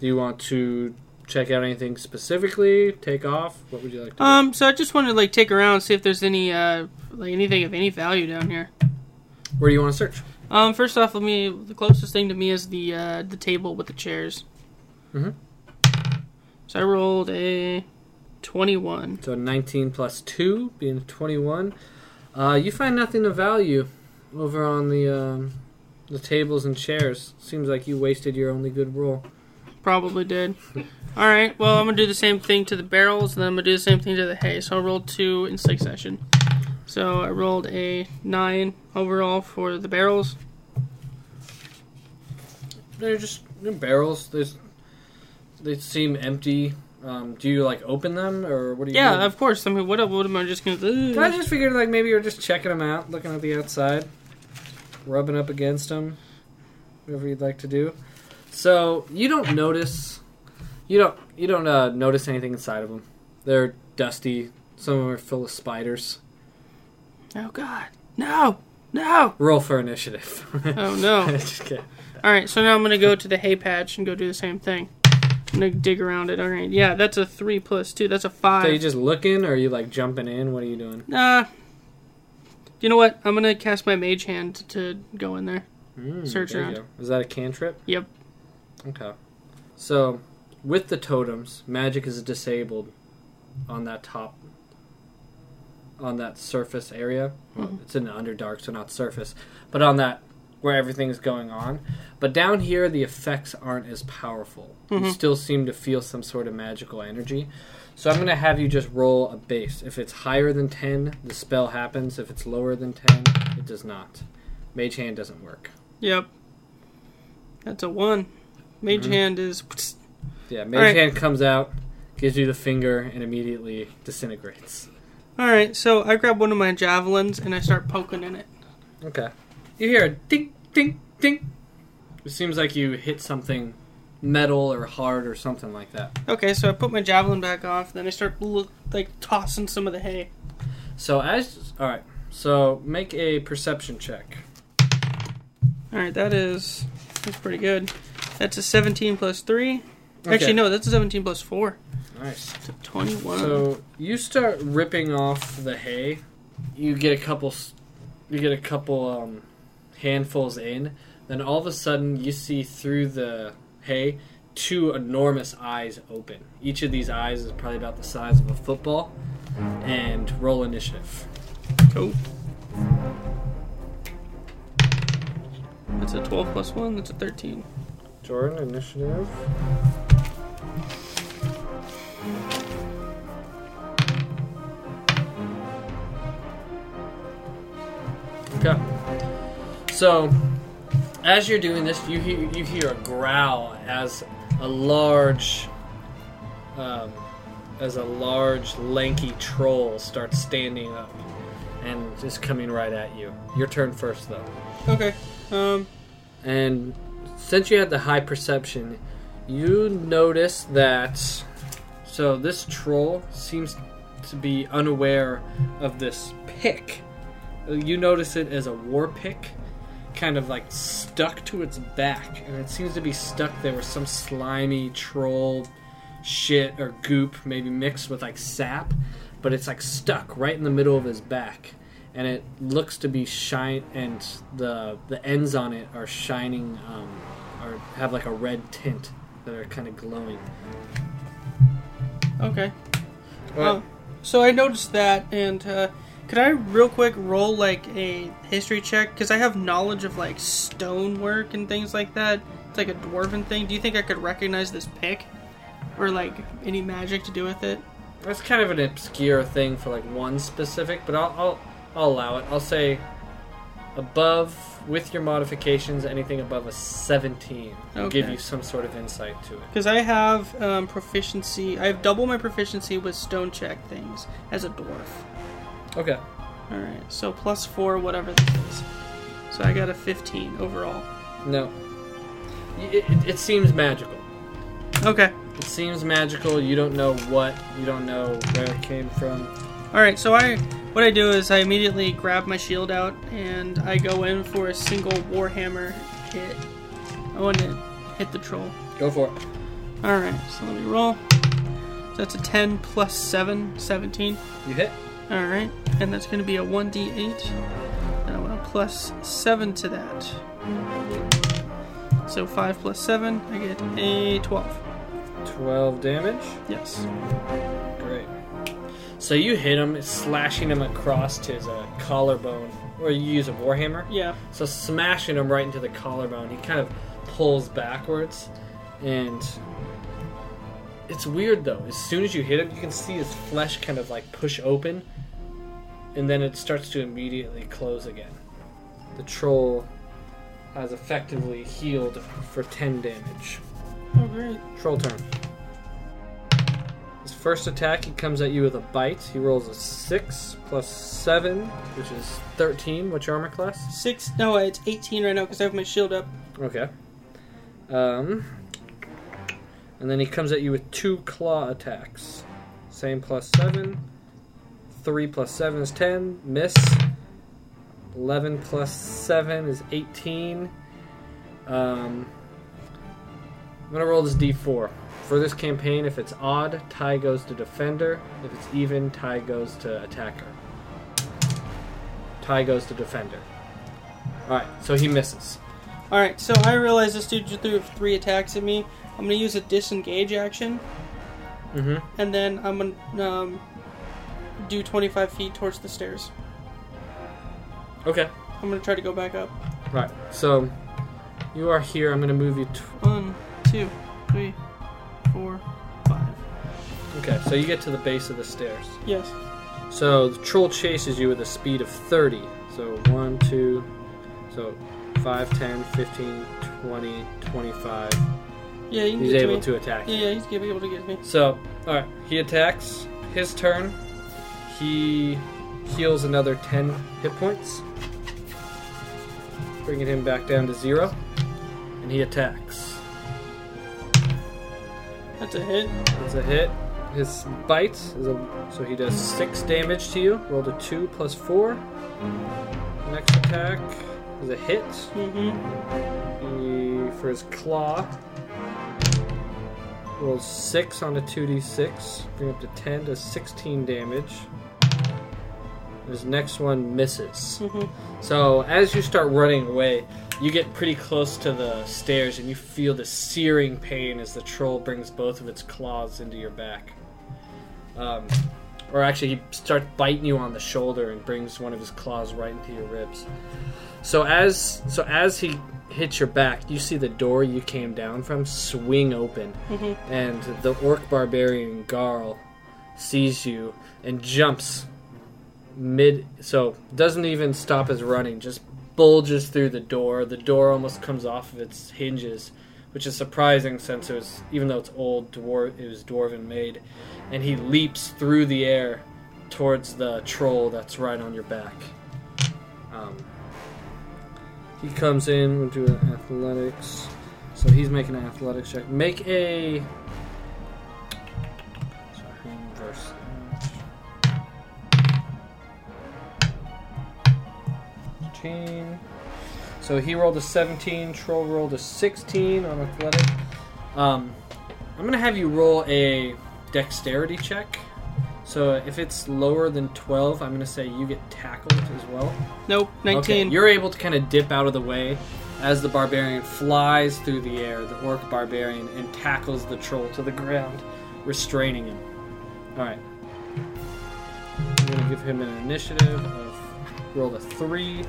Do you want to check out anything specifically? Take off? What would you like to do? Um, so I just wanted to like take around, see if there's any uh like anything of any value down here. Where do you want to search? Um, first off, let me the closest thing to me is the uh the table with the chairs. Mm-hmm. So I rolled a twenty-one. So 19 plus 2 being 21. Uh, you find nothing of value over on the um, the tables and chairs. Seems like you wasted your only good roll. Probably did. All right. Well, I'm gonna do the same thing to the barrels, and then I'm gonna do the same thing to the hay. So I rolled two in succession. So I rolled a nine overall for the barrels. They're just they're barrels. There's, they seem empty. Um, do you like open them or what do you? Yeah, do? of course. I mean, what, what am I just gonna? I just figured like maybe you're just checking them out, looking at the outside, rubbing up against them, whatever you'd like to do. So you don't notice, you don't you don't uh, notice anything inside of them. They're dusty. Some of them are full of spiders. Oh God, no, no. Roll for initiative. Oh no. Just kidding. All right, so now I'm gonna go to the hay patch and go do the same thing. I'm gonna dig around it. All right, yeah, that's a three plus two. That's a five. So you just looking, or are you like jumping in? What are you doing? Nah. Uh, you know what? I'm gonna cast my mage hand to go in there. Mm, Search there around. Is that a cantrip? Yep. Okay. So, with the totems, magic is disabled on that top, on that surface area. Well, it's in the underdark, so not surface, but on that where everything's going on. But down here, the effects aren't as powerful. You still seem to feel some sort of magical energy. So I'm going to have you just roll a base. If it's higher than 10, the spell happens. If it's lower than 10, it does not. Mage hand doesn't work. Yep. That's a one. Mage Mm-hmm. hand is. Yeah, mage Alright. hand comes out, gives you the finger, and immediately disintegrates. All right, so I grab one of my javelins and I start poking in it. Okay. You hear a ding, ding, ding. It seems like you hit something metal or hard or something like that. Okay, so I put my javelin back off. Then I start look, like tossing some of the hay. So as all right, so make a perception check. All right, that is that's pretty good. That's a 17 plus three. Okay. Actually, no, that's a 17 plus four. Nice. A 21. So you start ripping off the hay. You get a couple. You get a couple um, handfuls in. Then all of a sudden, you see through the hay two enormous eyes open. Each of these eyes is probably about the size of a football. And roll initiative. Cool. That's a 12 plus 1, that's a 13. Jordan, initiative. Okay. So, as you're doing this, you hear, you hear a growl as a large, um, as a large lanky troll starts standing up and is coming right at you. Your turn first, though. Okay. Um. And since you had the high perception, you notice that so this troll seems to be unaware of this pick. You notice it as a war pick, kind of like stuck to its back, and it seems to be stuck there with some slimy troll shit or goop, maybe mixed with like sap, but it's like stuck right in the middle of his back and it looks to be shine and the the ends on it are shining um, or have like a red tint that are kind of glowing Okay. Well, Uh, so I noticed that, and uh, could I real quick roll like a history check? Because I have knowledge of like stonework and things like that. It's like a dwarven thing. Do you think I could recognize this pick, or like any magic to do with it? that's kind of an obscure thing for like one specific but I'll, I'll I'll allow it I'll say above with your modifications anything above a 17 will give you some sort of insight to it Because I have um, proficiency. I have double my proficiency with stone check things as a dwarf. okay All right. So plus four, whatever this is. So I got a fifteen overall. no it, it, it seems magical Okay. it seems magical you don't know what you don't know where it came from All right, so I what I do is I immediately grab my shield out and I go in for a single warhammer hit. I want to hit the troll. go for it All right, so let me roll. So that's a 10 plus 7, 17. you hit All right, and that's going to be a 1d8. And I want to plus 7 to that. So 5 plus 7, I get a 12. 12 damage Yes. So you hit him, slashing him across his uh, collarbone, or you use a warhammer. Yeah. So smashing him right into the collarbone, he kind of pulls backwards, and it's weird though. As soon as you hit him, you can see his flesh kind of like push open, and then it starts to immediately close again. The troll has effectively healed for 10 damage. Oh, great. Troll turn. His first attack, he comes at you with a bite. He rolls a 6 plus 7, which is 13. What's your armor class? 6, no, it's 18 right now because I have my shield up. Okay. Um, and then he comes at you with two claw attacks. Same plus 7. 3 plus 7 is 10. Miss. 11 plus 7 is 18. Um, I'm going to roll this d4. For this campaign, if it's odd, tie goes to defender. If it's even, tie goes to attacker. Tie goes to defender. Alright, so he misses. Alright, so I realize this dude threw three attacks at me. I'm gonna use a disengage action, Mm-hmm. and then I'm gonna um, do 25 feet towards the stairs. Okay. I'm gonna try to go back up. Right. So you are here. I'm going to move you. T- One, two, three, four, five. okay. So you get to the base of the stairs. Yes. So the troll chases you with a speed of 30. So 1, 2, so 5, 10, 15, 20, 25. Yeah, can He's get able me. to attack Yeah, yeah, he's gonna be able to get me. So, alright. He attacks. His turn. He heals another 10 hit points. Bringing him back down to zero. And he attacks. That's a hit. That's a hit. His bite is a so he does six damage to you. Roll a two plus four. Next attack is a hit. Mm-hmm. He, for his claw, rolls six on a two d six, bring up to ten to sixteen damage. His next one misses. Mm-hmm. So as you start running away, you get pretty close to the stairs and you feel the searing pain as the troll brings both of its claws into your back. Um, or actually, he starts biting you on the shoulder and brings one of his claws right into your ribs. So as so as he hits your back, you see the door you came down from swing open, Mm-hmm. and the orc barbarian Garl sees you and jumps mid. So doesn't even stop his running, just bulges through the door. The door almost comes off of its hinges, which is surprising since it was, even though it's old, dwar- it was dwarven made. And he leaps through the air towards the troll that's right on your back. Um, he comes in, we'll do an athletics. So he's making an athletics check. Make a. 13. So he rolled a 17. Troll rolled a 16 on athletic. Um, I'm gonna have you roll a dexterity check. So if it's lower than 12, I'm gonna say you get tackled as well. Nope, 19. Okay, you're able to kind of dip out of the way as the barbarian flies through the air, the orc barbarian, and tackles the troll to the ground, restraining him. All right. I'm gonna give him an initiative of. Roll a 3.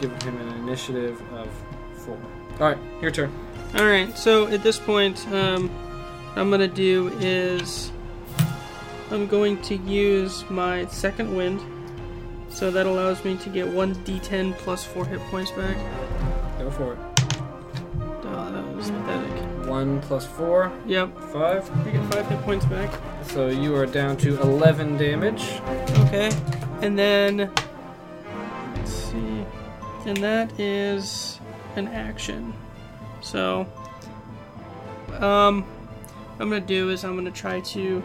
Give him an initiative of 4. Alright, your turn. Alright, so at this point, um, what I'm gonna do is I'm going to use my second wind. So that allows me to get 1d10 plus 4 hit points back. Go for it. Oh, that was pathetic. 1 plus 4, Yep, 5. I get 5 hit points back. So you are down to 11 damage. Okay, and then see, and that is an action. So, um, what I'm gonna do is I'm gonna try to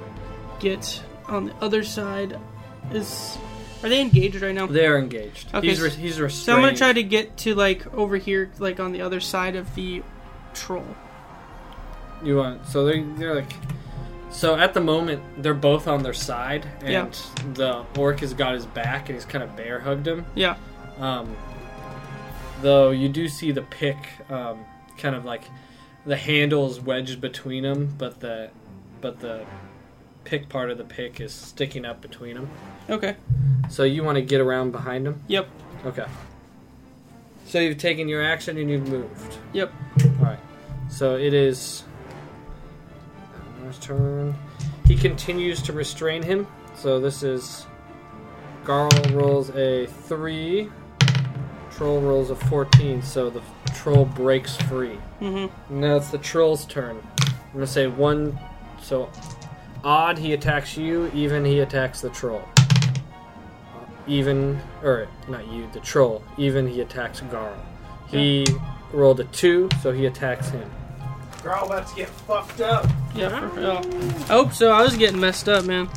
get on the other side. Is are they engaged right now? They are engaged. Okay, he's, re- he's restrained. So I'm gonna try to get to like over here, like on the other side of the troll. You want so they they're like so at the moment they're both on their side and Yeah. the orc has got his back and he's kind of bear hugged him. Yeah. Um, though you do see the pick um, kind of like the handle is wedged between them, but the but the pick part of the pick is sticking up between them. Okay. So you want to get around behind him. Yep. Okay. So you've taken your action and you've moved. Yep. All right. So it is turn. He continues to restrain him. So this is Garl rolls a three. Troll rolls a fourteen. So the troll breaks free. Mm-hmm. Now it's the troll's turn. I'm gonna say one. So odd he attacks you. Even he attacks the troll. Even or not you, the troll. Even he attacks Garl. He rolled a two, so he attacks him. Girl, about to get fucked up. Yeah, for real. I hope so. I was getting messed up, man.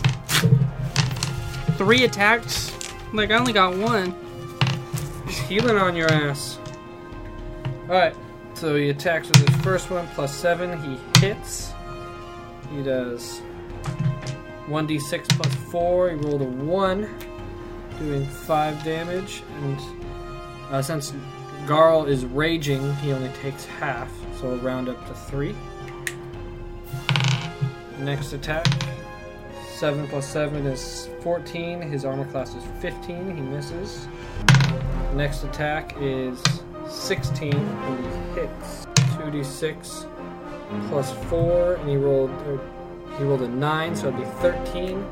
Three attacks? Like, I only got one. He's healing on your ass. Alright, so he attacks with his first one, plus 7. He hits. He does 1d6 plus 4. He rolled a 1, doing 5 damage. And uh, since Garl is raging, he only takes half, so we'll round up to 3. Next attack. 7 plus 7 is 14. His armor class is 15. He misses. Next attack is 16, and he hits. 2d6 plus 4, and he rolled or he rolled a 9, so it'd be 13.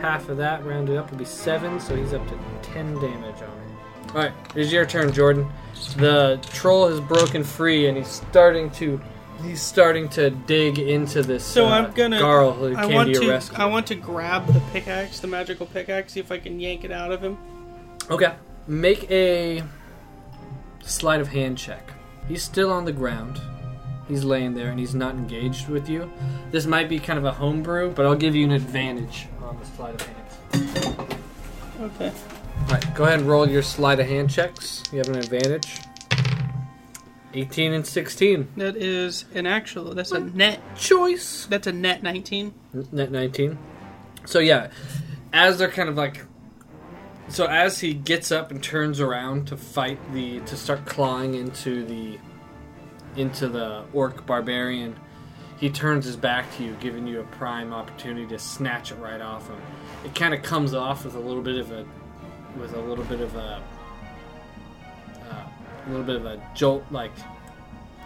Half of that rounded up would be 7, so he's up to 10 damage on it. Alright, it's your turn, Jordan. The troll has broken free, and he's starting to he's starting to dig into this. So uh, I'm gonna- Garl who I came want to your rescue. I want to grab the pickaxe, the magical pickaxe, see if I can yank it out of him. Okay. Make a sleight of hand check. He's still on the ground. He's laying there and he's not engaged with you. This might be kind of a homebrew, but I'll give you an advantage on the sleight of hand. Okay. Alright, go ahead and roll your sleight of hand checks. You have an advantage. 18 and 16. That is an actual. That's a net. Choice. That's a net 19. Net 19. So yeah, as they're kind of like so as he gets up and turns around to fight the to start clawing into the into the orc barbarian, he turns his back to you, giving you a prime opportunity to snatch it right off him. It kind of comes off with a little bit of a with a little bit of a uh, a little bit of a jolt like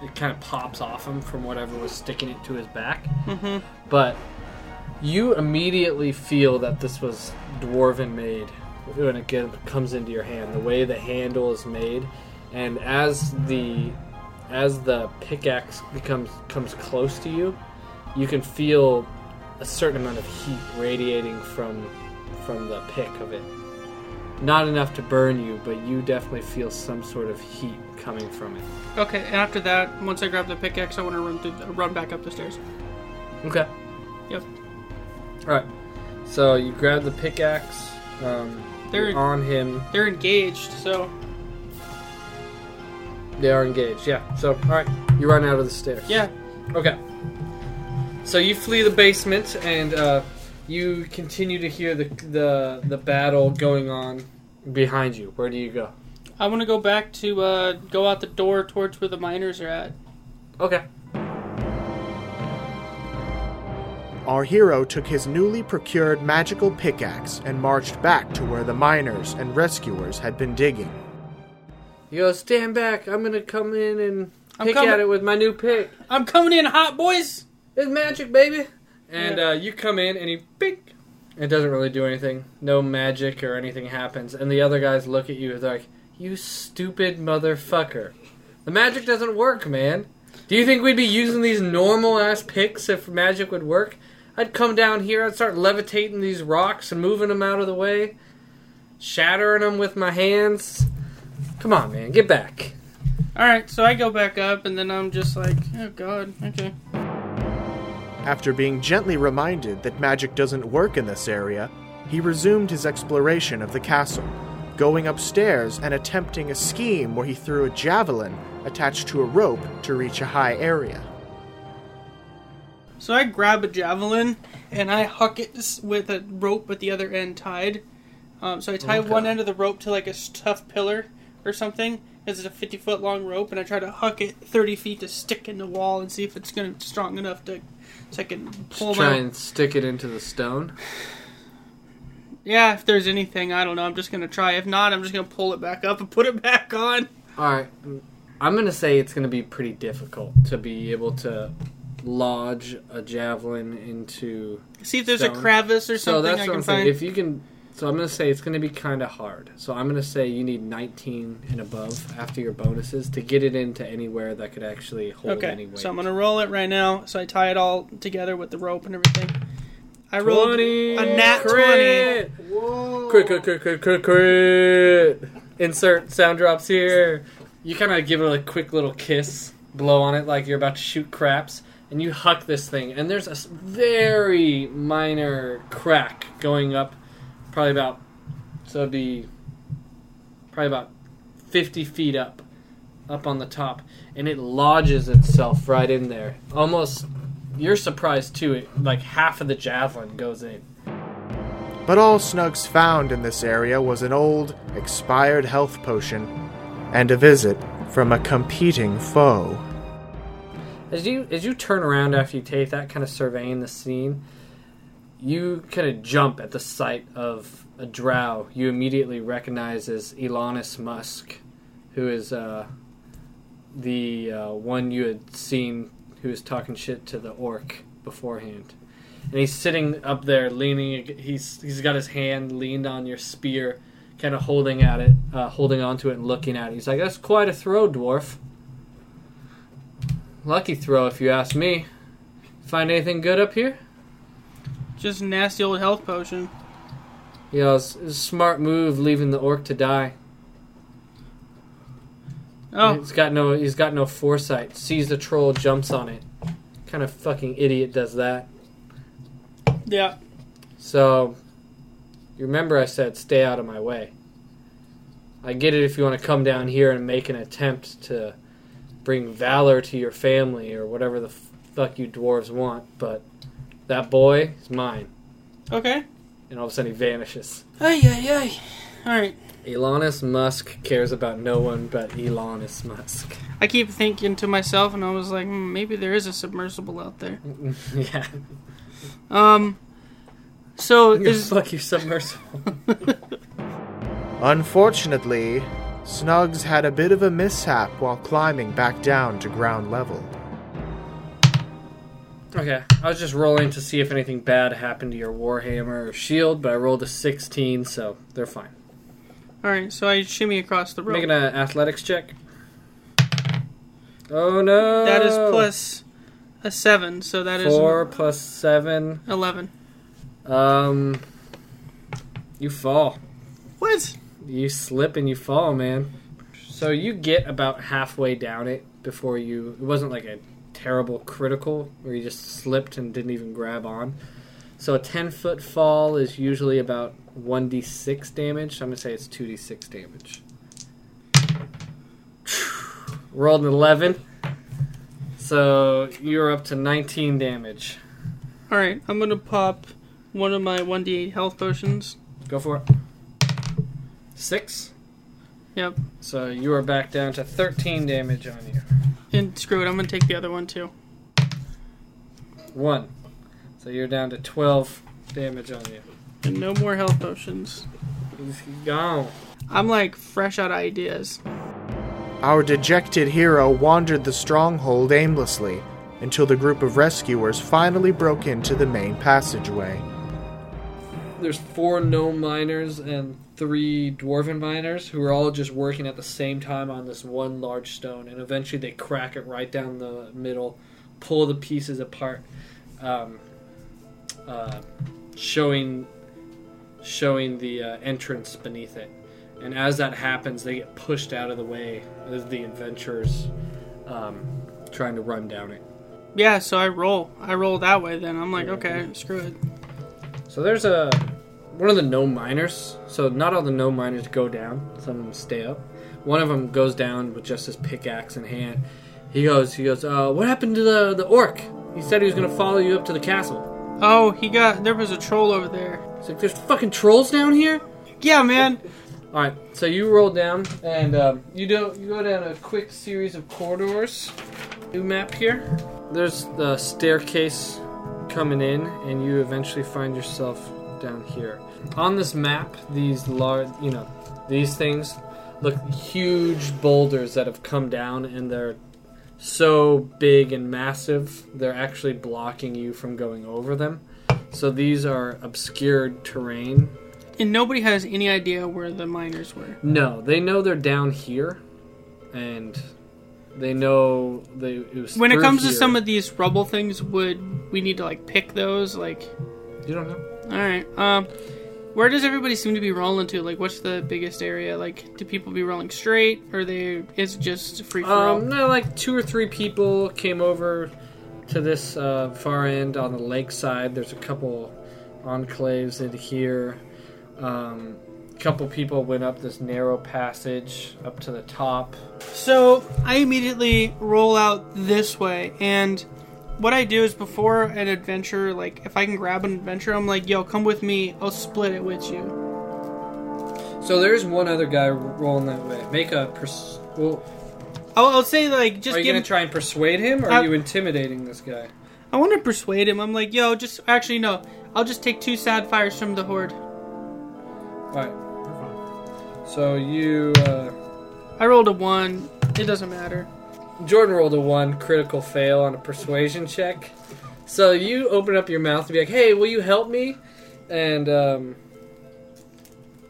it kind of pops off him from whatever was sticking it to his back. Mm-hmm. But you immediately feel that this was dwarven made when it get, comes into your hand. The way the handle is made, and as the as the pickaxe becomes comes close to you, you can feel a certain amount of heat radiating from from the pick of it. Not enough to burn you, but you definitely feel some sort of heat coming from it. Okay, and after that, once I grab the pickaxe, I want to run through, run back up the stairs. Okay. Yep. All right. So you grab the pickaxe. Um, They're- on him. They're engaged, so They are engaged. Yeah. So all right, you run out of the stairs. yeah. Okay. So you flee the basement and uh, you continue to hear the the the battle going on behind you. Where do you go? I want to go back to uh, go out the door towards where the miners are at. Okay. Our hero took his newly procured magical pickaxe and marched back to where the miners and rescuers had been digging. You go stand back. I'm gonna come in and I'm pick coming- at it with my new pick. I'm coming in hot, boys. It's magic, baby. And Yeah. uh, you come in and you pick. It doesn't really do anything. No magic or anything happens. And the other guys look at you and they're like, "You stupid motherfucker! The magic doesn't work, man. Do you think we'd be using these normal ass picks if magic would work? I'd come down here, I'd start levitating these rocks and moving them out of the way, shattering them with my hands. Come on, man, get back." All right, so I go back up, and then I'm just like, oh god, okay. After being gently reminded that magic doesn't work in this area, he resumed his exploration of the castle, going upstairs and attempting a scheme where he threw a javelin attached to a rope to reach a high area. So I grab a javelin and I huck it with a rope at the other end tied. Um, so I tie Okay. one end of the rope to like a tough pillar or something. It's a 50 foot long rope, and I try to huck it 30 feet to stick in the wall and see if it's gonna strong enough to so I can pull Try my. and stick it into the stone. Yeah, if there's anything, I don't know. I'm just gonna try. If not, I'm just gonna pull it back up and put it back on. All right, I'm gonna say it's gonna be pretty difficult to be able to lodge a javelin into. See if there's Stone. a crevice or So something that's I what can I'm saying. find. If you can, so I'm gonna say it's gonna be kind of hard. So I'm gonna say you need 19 and above after your bonuses to get it into anywhere that could actually hold Okay, any weight. so I'm gonna roll it right now. So I tie it all together with the rope and everything. I rolled 20 a nat crit. Crit, crit, crit, crit, crit, crit. Insert sound drops here. You kind of give it a quick little kiss, blow on it like you're about to shoot craps, and you huck this thing. And there's a very minor crack going up, probably about, so it'd be probably about 50 feet up, up on the top. And it lodges itself right in there. Almost, you're surprised too. It, like half of the javelin goes in. But all Snugs found in this area was an old, expired health potion and a visit from a competing foe. As you as you turn around after you take that kind of surveying the scene, you kind of jump at the sight of a drow you immediately recognize as Elonis Musk, who is uh, the uh, one you had seen who was talking shit to the orc beforehand. And he's sitting up there, leaning. He's he's got his hand leaned on your spear, kind of holding at it, uh, holding onto it, and looking at it. He's like, "That's quite a throw, dwarf." Lucky throw, if you ask me. Find anything good up here? just nasty old health potion. Know, it's, it's a smart move leaving the orc to die. Oh, He's got no he's got no foresight. Sees the troll, jumps on it. Kind of fucking idiot does that. yeah. So you remember I said stay out of my way. I get it if you want to come down here and make an attempt to bring valor to your family or whatever the fuck you dwarves want, but that boy is mine. Okay. And all of a sudden he vanishes. Ay, ay, ay. Alright. Elonus Musk cares about no one but Elonus Musk. I keep thinking to myself, and I was like, hmm, maybe there is a submersible out there. yeah. Um. So Is is fuck you submersible. Unfortunately, Snugs had a bit of a mishap while climbing back down to ground level. okay, I was just rolling to see if anything bad happened to your warhammer or shield, but I rolled a 16, so they're fine. all All right, so I shimmy across the rope. Making an athletics check. Oh no! That is plus a seven, so that is four plus seven. eleven. Um, you fall. What? You slip and you fall, man. So you get about halfway down it before you. It wasn't like a terrible critical where you just slipped and didn't even grab on. So a ten foot fall is usually about one d six damage. So I'm gonna say it's two d six damage. Rolled an eleven. So you're up to nineteen damage. All right, I'm gonna pop one of my one d8 health potions. Go for it. Six. Yep, So you are back down to thirteen damage on you. and screw it, I'm gonna take the other one too. One. So you're down to 12 damage on you. And no more health potions. He's gone. I'm like fresh out of ideas. Our dejected hero wandered the stronghold aimlessly until the group of rescuers finally broke into the main passageway. There's four gnome miners and three dwarven miners who are all just working at the same time on this one large stone. And eventually they crack it right down the middle, pull the pieces apart, um, uh, showing showing the uh, entrance beneath it. And as that happens, they get pushed out of the way as the adventurers um, trying to run down it. Yeah, so I roll. I roll that way then. I'm like, okay, screw it. So there's a one of the gnome miners. So not all the gnome miners go down. Some of them stay up. One of them goes down with just his pickaxe in hand. He goes, he goes, uh, what happened to the the orc? He said he was gonna follow you up to the castle. Oh, he got there was a troll over there. He's like, there's fucking trolls down here. Yeah, man. All right, so you roll down and um, you do you go down a quick series of corridors. New map here. There's the staircase coming in, and you eventually find yourself down here. On this map, these large, you know, these things look huge boulders that have come down, and they're so big and massive, they're actually blocking you from going over them. So these are obscured terrain And nobody has any idea where the miners were. no, they know they're down here, and they know they. It was When it comes to some of these rubble things, would we need to like pick those? Like, you don't know. all right. Um, where does everybody seem to be rolling to? Like, what's the biggest area? Like, do people be rolling straight, or they is it just free for all? Um, no, like two or three people came over to this uh, far end on the lakeside. There's a couple enclaves in here. Um, couple people went up this narrow passage up to the top. So I immediately roll out this way, and what I do is before an adventure, like if I can grab an adventure, I'm like, "Yo, come with me. I'll split it with you." So there's one other guy rolling that way. Make a pers- well. I'll, I'll say like, just are you give. gonna try and persuade him, or I- are uh, you intimidating this guy? I want to persuade him. I'm like, "Yo, just actually no. I'll just take two sad fires from the hoard." Alright. So you, uh, I rolled a one. It doesn't matter. Jordan rolled a one critical fail on a persuasion check. So you open up your mouth to be like, "Hey, will you help me?" And um,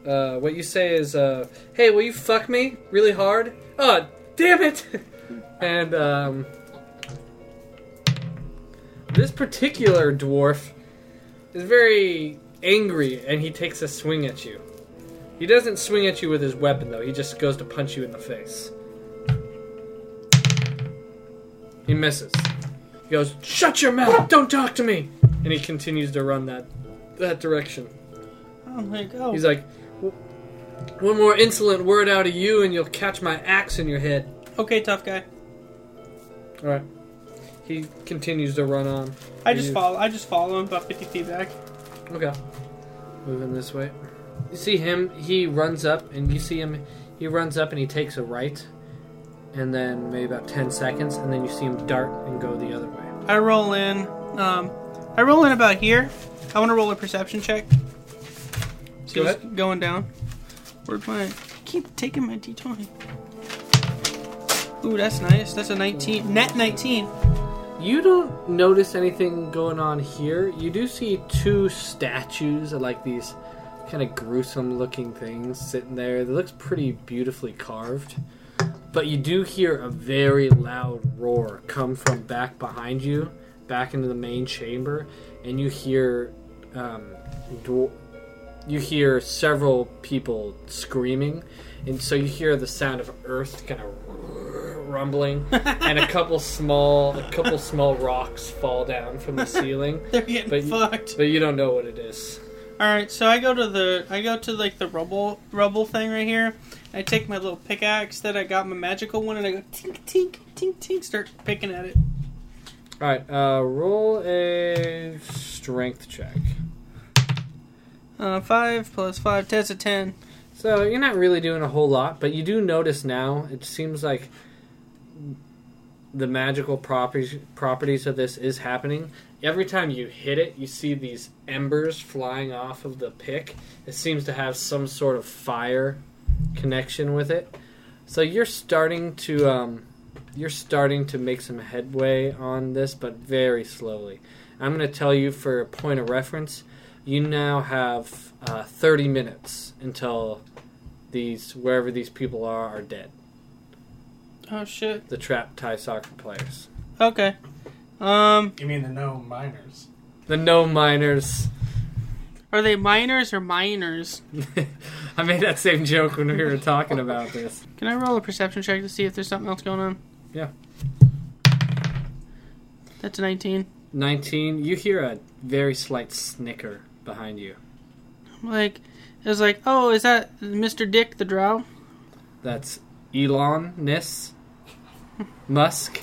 uh, what you say is, uh, "Hey, will you fuck me really hard?" Oh, damn it! and um, this particular dwarf is very angry, and he takes a swing at you. He doesn't swing at you with his weapon, though. He just goes to punch you in the face. He misses. He goes, "Shut your mouth! Don't talk to me!" And he continues to run that that direction. I'm like, "Oh, He's like, "One more insolent word out of you, and you'll catch my axe in your head." okay, tough guy." All right. He continues to run on. I just You- follow. I just follow him about 50 feet back. Okay. Moving this way. You see him, he runs up, and you see him, he runs up and he takes a right, and then maybe about 10 seconds, and then you see him dart and go the other way. I roll in. Um, I roll in about here. I want to roll a perception check. See what's going down. Where's my? I keep taking my d20. Ooh, that's nice. That's a 19. Net 19. You don't notice anything going on here. You do see two statues of like these kind of gruesome looking things sitting there. It looks pretty beautifully carved. But you do hear a very loud roar come from back behind you, back into the main chamber, and you hear um, dwar- you hear several people screaming, and so you hear the sound of earth kind of rumbling, and a couple small a couple small rocks fall down from the ceiling, They're getting But- fucked. but you don't know what it is. All right, so I go to the I go to like the rubble rubble thing right here. I take my little pickaxe that I got my magical one, and I go tink tink tink tink, start picking at it. All right, uh, roll a strength check. Uh, five plus five, that's a ten. So you're not really doing a whole lot, but you do notice now. It seems like the magical properties properties of this is happening. Every time you hit it, you see these embers flying off of the pick. It seems to have some sort of fire connection with it. So you're starting to um, you're starting to make some headway on this, but very slowly. I'm going to tell you for a point of reference. You now have uh, 30 minutes until these wherever these people are are dead. Oh shit. The trapped Thai soccer players. Okay. Um, You mean the no miners? The no miners. are they miners or miners? I made that same joke when we were talking about this. Can I roll a perception check to see if there's something else going on? Yeah. That's a nineteen. 19. You hear a very slight snicker behind you. Like, it was like, oh, is that Mr. Dick the Drow? That's Elon Nis Musk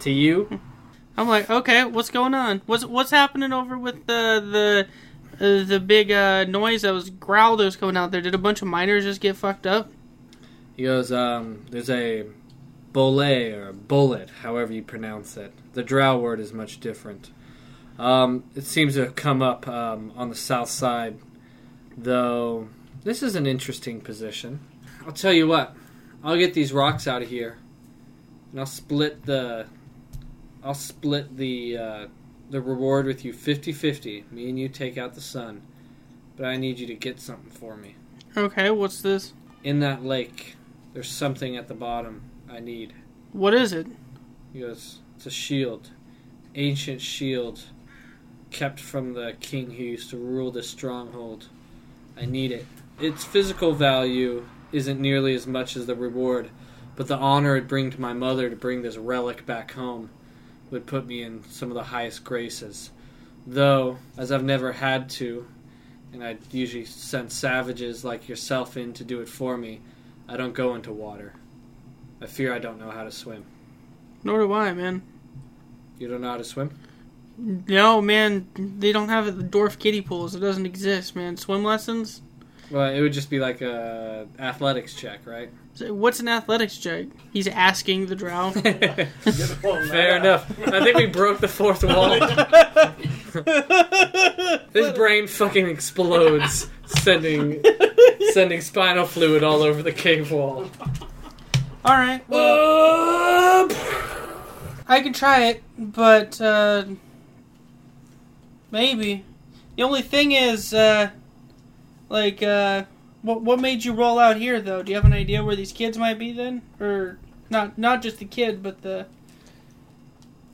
to you. I'm like, okay, what's going on? What's what's happening over with the the uh, the big uh, noise that was growl that was coming out there? Did a bunch of miners just get fucked up? He goes, um, there's a bole or bullet, however you pronounce it. The drow word is much different. Um, it seems to have come up um, on the south side, though this is an interesting position. I'll tell you what, I'll get these rocks out of here, and I'll split the, I'll split the uh, the reward with you 50-50. Me and you take out the sun, but I need you to get something for me Okay, what's this? in that lake, there's something at the bottom I need. What is it? He goes, It's a shield. Ancient shield kept from the king who used to rule this stronghold. I need it. Its physical value isn't nearly as much as the reward, but the honor it'd bring to my mother to bring this relic back home would put me in some of the highest graces. Though, as I've never had to, and I usually send savages like yourself in to do it for me, I don't go into water. I fear I don't know how to swim. Nor do I, man. You don't know how to swim? No, man, they don't have it. The dwarf kiddie pools. It doesn't exist, man. Swim lessons. Well, it would just be like a athletics check, right? So What's an athletics check? He's asking the drow. Fair enough. I think we broke the fourth wall. His brain fucking explodes, sending sending spinal fluid all over the cave wall. All right, well, I can try it, but uh, maybe. The only thing is, uh, like, uh, what what made you roll out here, though? Do you have an idea where these kids might be then, or not? Not just the kid, but the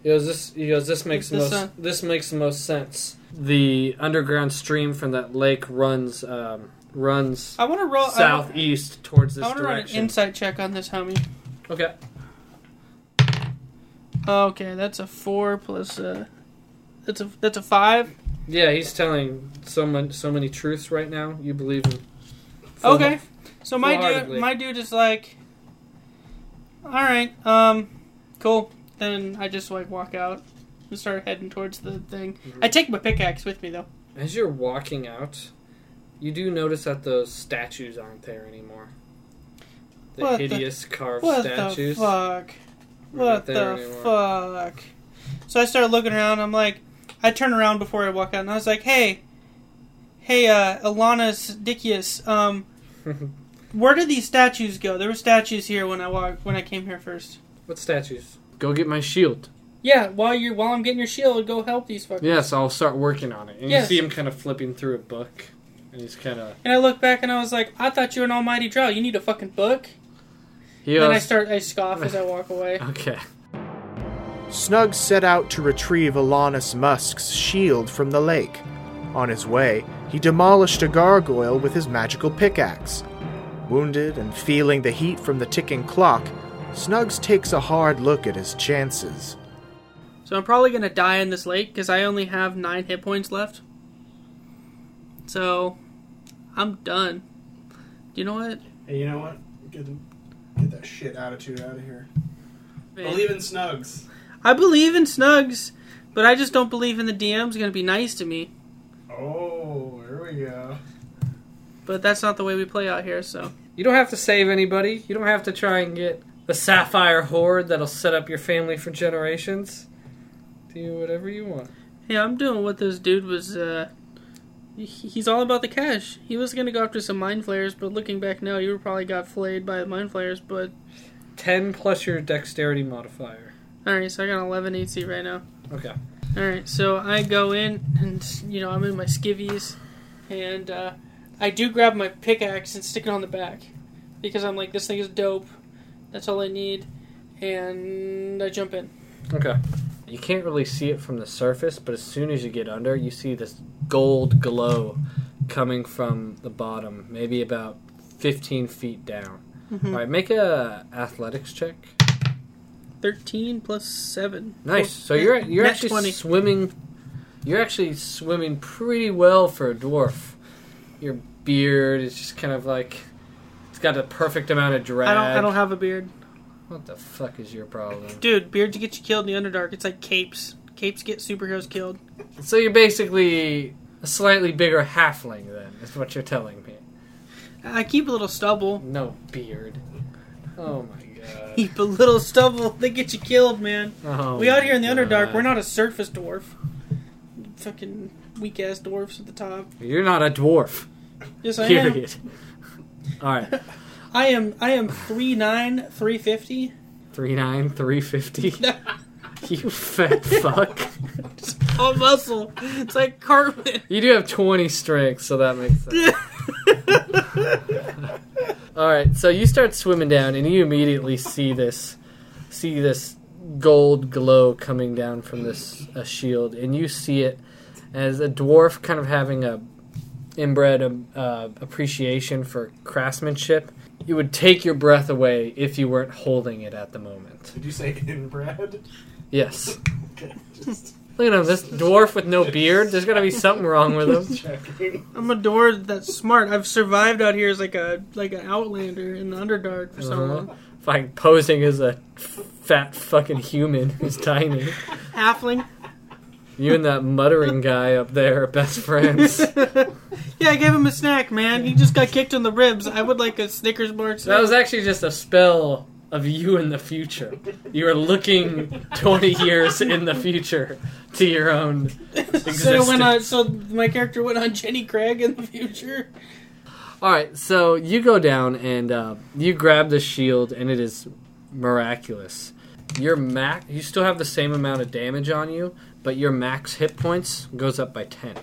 He goes, this. He goes, this makes the most. uh, This makes the most sense. The underground stream from that lake runs um, runs I want to roll. southeast towards this direction. I, want to run an insight check on this homie. okay. Okay, that's a four plus uh That's a that's a five. Yeah, he's telling so many so many truths right now. You believe him. full- Okay. So my dude, my dude is like, all right, um, cool. Then I just like walk out and start heading towards the thing. I take my pickaxe with me though. As you're walking out, you do notice that those statues aren't there anymore. The What the- hideous carved What statues. the fuck? What the anymore. fuck? So I start looking around. I'm like, I turn around before I walk out, and I was like, hey, hey, uh, Alana's Dicius, um, where did these statues go? There were statues here when I walked when I came here first. What statues? Go get my shield. Yeah, while you're while I'm getting your shield, go help these fuckers. Yes, I'll start working on it. And Yes. you see him kind of flipping through a book. And he's kind of. And I look back and I was like, I thought you were an almighty drow. You need a fucking book. He then I start, I scoff as I walk away. Okay. Snug set out to retrieve Alanis Musk's shield from the lake. On his way, he demolished a gargoyle with his magical pickaxe. Wounded and feeling the heat from the ticking clock, Snugs takes a hard look at his chances. So I'm probably gonna die in this lake because I only have nine hit points left. So I'm done. Do you know what? Hey, you know what? Get, get that shit attitude out of here. Man, in Snugs. I believe in Snugs, but I just don't believe in the DM's gonna be nice to me. Oh, here we go. But that's not the way we play out here. So You don't have to save anybody. You don't have to try and get the sapphire horde that'll set up your family for generations. Do whatever you want. yeah, I'm doing what this dude was. uh He's all about the cash. He was gonna go after some mind flayers, but looking back now, you probably got flayed by the mind flayers. But 10 plus your dexterity modifier. All right, so I got 11 AC right now. Okay. All right, so I go in and you know I'm in my skivvies, and uh, I do grab my pickaxe and stick it on the back because I'm like this thing is dope. That's all I need, and I jump in. Okay. You can't really see it from the surface, but as soon as you get under, you see this gold glow coming from the bottom, maybe about 15 feet down. Mhm. All right, make a athletics check. Thirteen plus seven. Nice. Oh, so you're you're Net actually 20. swimming. You're actually swimming pretty well for a dwarf. Your beard is just kind of like it's got the perfect amount of drag. I don't. I don't have a beard, What the fuck is your problem? dude. Beards get you killed in the Underdark. It's like capes. Capes get superheroes killed. So you're basically a slightly bigger halfling, then, is what you're telling me. I keep a little stubble. No beard. Oh my god. Keep a little stubble. They get you killed, man. Oh we out here in the my Underdark. We're not a surface dwarf. Fucking weak ass dwarfs at the top. You're not a dwarf. Yes, I am. Period. All right. I am I am three nine three fifty. Three nine three fifty. You fat fuck. All muscle. It's like Cartman. You do have 20 strength, so that makes sense. All right, so you start swimming down, and you immediately see this, see this gold glow coming down from this uh, shield, and you see it as a dwarf, kind of having a inbred um, uh, appreciation for craftsmanship. It would take your breath away if you weren't holding it at the moment. Did you say inbred? Yes. Okay, just Look at him, this dwarf with no beard. There's got to be something wrong with him. I'm a dwarf that's smart. I've survived out here as like a like an outlander in the Underdark for so Uh-huh. long. Like posing as a fat fucking human who's tiny. Halfling. You and that muttering guy up there are best friends. Yeah, I gave him a snack, man. He just got kicked in the ribs. I would like a Snickers bar. That was actually just a spell of you in the future. You are looking 20 years in the future to your own existence. so when I, so my character went on Jenny Craig in the future. All right, so you go down and uh, you grab the shield, and it is miraculous. Your max, you still have the same amount of damage on you, but your max hit points goes up by 10.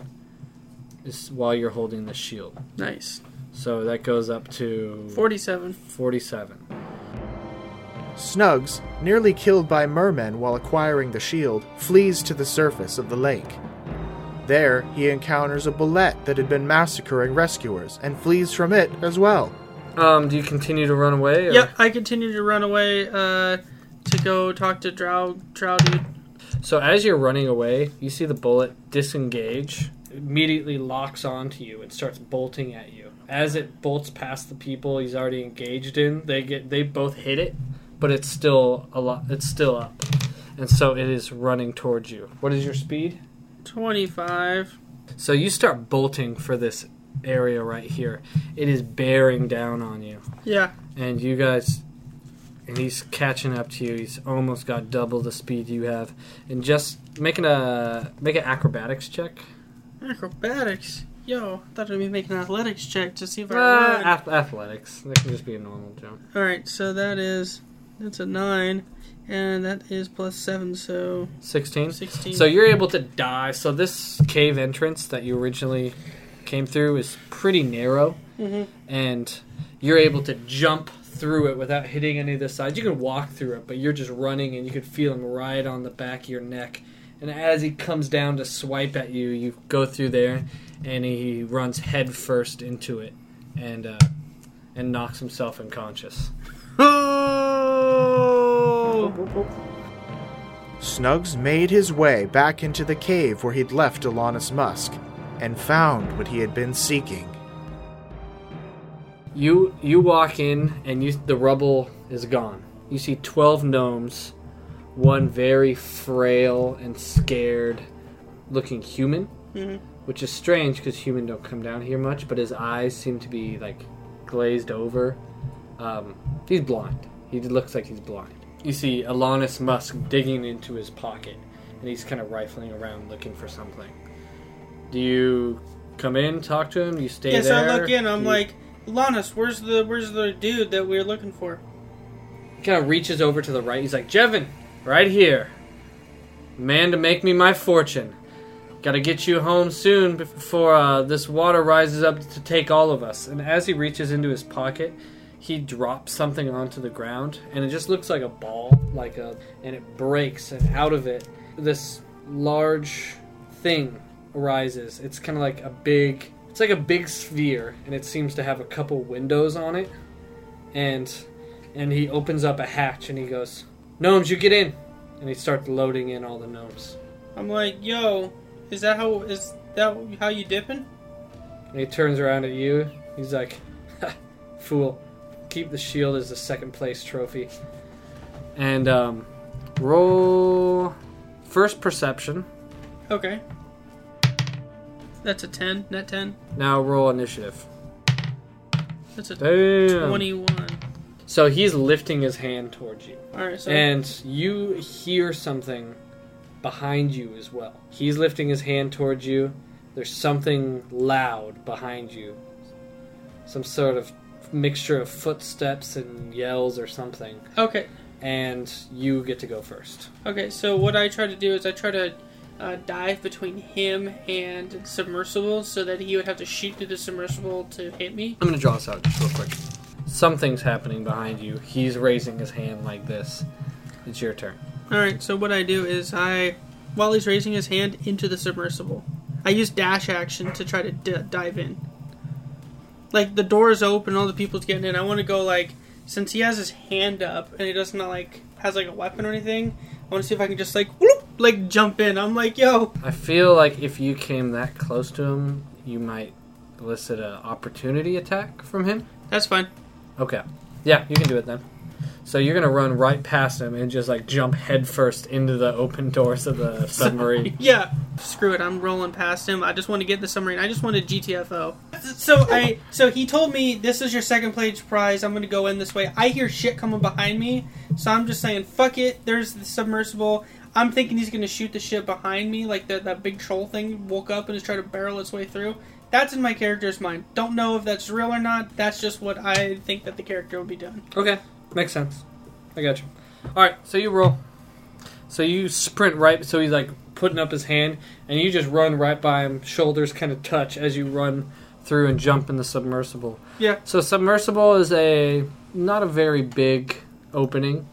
Is while you're holding the shield. Nice. So that goes up to Forty-seven. 47. Snugs, nearly killed by mermen while acquiring the shield, flees to the surface of the lake. There, he encounters a bulette that had been massacring rescuers and flees from it as well. Um, do you continue to run away? Or? Yep, I continue to run away uh, to go talk to Drow, Drow dude. So as you're running away, you see the bulette disengage, immediately locks onto you and starts bolting at you. As it bolts past the people he's already engaged in, they get they both hit it, but it's still a lot. It's still up, and so it is running towards you. What is your speed? 25. So you start bolting for this area right here. It is bearing down on you. Yeah. and you guys and he's catching up to you he's almost got double the speed you have and just making a make an acrobatics check Acrobatics. Yo, I thought I'd be making an athletics check to see if I uh, ath- athletics that can just be a normal jump Alright, so that is. That's a 9. And that is plus 7, so 16 16. so you're able to die so this cave entrance that you originally came through is pretty narrow, and you're able to jump through it without hitting any of the sides. You can walk through it, but you're just running, and you can feel him right on the back of your neck. And as he comes down to swipe at you, you go through there, and he runs head first into it, and uh, and knocks himself unconscious. Snugs made his way back into the cave where he'd left Alanis Musk and found what he had been seeking. You you walk in and you the rubble is gone. You see twelve gnomes, one very frail and scared looking human, which is strange because human don't come down here much. But his eyes seem to be like glazed over. Um, he's blind. He looks like he's blind. You see Alanis Musk digging into his pocket, and he's kind of rifling around looking for something. Do you come in, talk to him? You stay Yeah, so there? I look in. I'm you- like, Lannis, where's the where's the dude that we are looking for? He kind of reaches over to the right. He's like, Jevin, right here. Man to make me my fortune. Gotta get you home soon before uh, this water rises up to take all of us. And as he reaches into his pocket, he drops something onto the ground, and it just looks like a ball, like a, and it breaks, and out of it, this large thing arises. It's kind of like a big, it's like a big sphere, and it seems to have a couple windows on it, and and he opens up a hatch and he goes, "Gnomes, you get in," and he starts loading in all the gnomes. I'm like, yo, is that how is that how you dipping? And he turns around at you. He's like, "Ha, "Fool, keep the shield as the second place trophy." And um, roll first perception. Okay. That's a ten, net ten. Now roll initiative. That's a Damn. twenty-one. So he's lifting his hand towards you. All right, so And you hear something behind you as well. He's lifting his hand towards you. There's something loud behind you. Some sort of mixture of footsteps and yells or something. okay, And you get to go first. okay. So what I try to do is I try to uh, dive between him and submersible, so that he would have to shoot through the submersible to hit me. I'm going to draw this out just real quick. Something's happening behind you. He's raising his hand like this. It's your turn. All right. So what I do is I, while he's raising his hand into the submersible, I use dash action to try to d- dive in. Like the door is open, all the people's getting in. I want to go like since he has his hand up and he doesn't like has like a weapon or anything. I want to see if I can just like whoop, like jump in. I'm like, yo, I feel like if you came that close to him, you might elicit an opportunity attack from him. that's fine. Okay. Yeah, you can do it then. So you're gonna run right past him and just like jump headfirst into the open doors of the submarine. Yeah, screw it. I'm rolling past him. I just want to get the submarine. I just want wanted GTFO. So I, so he told me this is your second place prize. I'm gonna go in this way. I hear shit coming behind me, so I'm just saying, fuck it. There's the submersible. I'm thinking he's gonna shoot the shit behind me, like that that big troll thing woke up and is trying to barrel its way through. That's in my character's mind. Don't know if that's real or not. That's just what I think that the character would be doing. okay, makes sense. I got you. All right, so you roll. So you sprint right. So he's like putting up his hand, and you just run right by him. Shoulders kind of touch as you run through and jump in the submersible. Yeah. So submersible is a not a very big opening.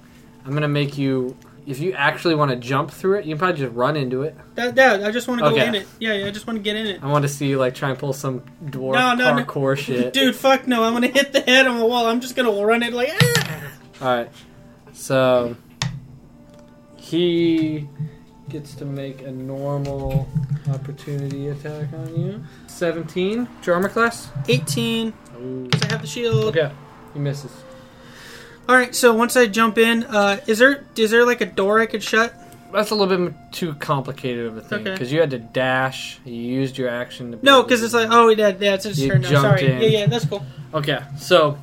I'm gonna make you. If you actually want to jump through it, you can probably just run into it. That, that I just want to go in it. Yeah, yeah. I just want to get in it. I want to see you like try and pull some dwarf No, no, no. parkour shit. Dude, fuck no. I'm gonna hit the head on the wall. I'm just gonna run it like. Ah! All right. So he gets to make a normal opportunity attack on you. 17. What's your armor class? 18 because I have the shield. Okay. He misses. All right, so once I jump in, uh, is there is there like a door I could shut? That's a little bit too complicated of a thing Okay. because you had to dash. You used your action to. be No, able because it's like oh yeah, yeah it's his You turn jumped Sorry, in. yeah, yeah, that's cool. Okay, so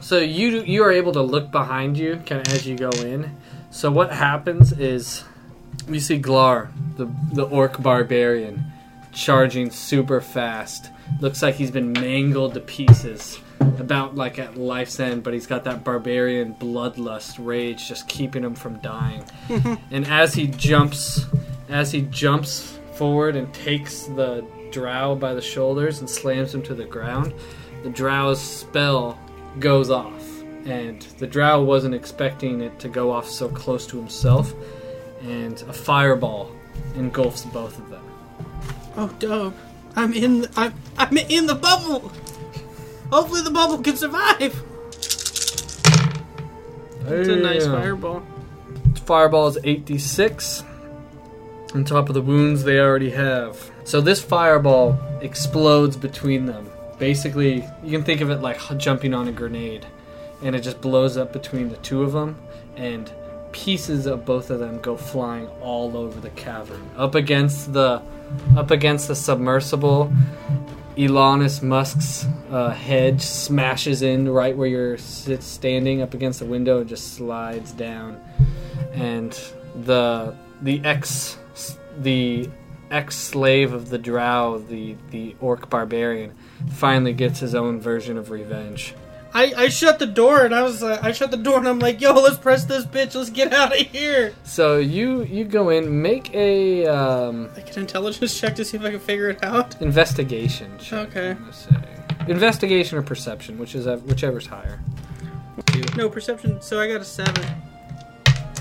so you you are able to look behind you kind of as you go in. So what happens is you see Glar, the the orc barbarian, charging super fast. Looks like he's been mangled to pieces, about like at life's end. But he's got that barbarian bloodlust rage just keeping him from dying. and as he jumps, as he jumps forward and takes the drow by the shoulders and slams him to the ground. The drow's spell goes off, and the drow wasn't expecting it to go off so close to himself, and a fireball engulfs both of them. Oh, dope! I'm in. The, I'm. I'm in the bubble. Hopefully, the bubble can survive. It's a nice fireball. Fireball is 8d6 on top of the wounds they already have. So this fireball explodes between them. Basically, you can think of it like jumping on a grenade, and it just blows up between the two of them, and pieces of both of them go flying all over the cavern, up against the, up against the submersible. Alanis Musk's uh, head smashes in right where you're standing up against the window and just slides down and the the ex the ex slave of the drow the the orc barbarian finally gets his own version of revenge I, I shut the door and I was like, I shut the door and I'm like, yo, let's press this bitch. Let's get out of here. so you you go in make a um, Like an intelligence check to see if I can figure it out. investigation check, Okay. I'm gonna say. investigation or perception which is whichever's higher No perception. So I got a seven.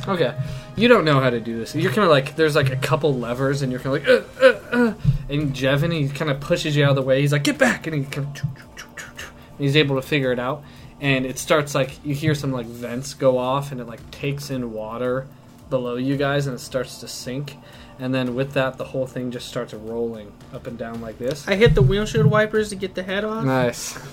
Okay, you don't know how to do this. You're kind of like there's like a couple levers, and you're kind of like, uh, uh, and Jevin he kind of pushes you out of the way. He's like, get back, and he kind of, and he's able to figure it out. And it starts like you hear some like vents go off, and it like takes in water below you guys, and it starts to sink. And then with that, the whole thing just starts rolling up and down like this. I hit the windshield wipers to get the head off. Nice.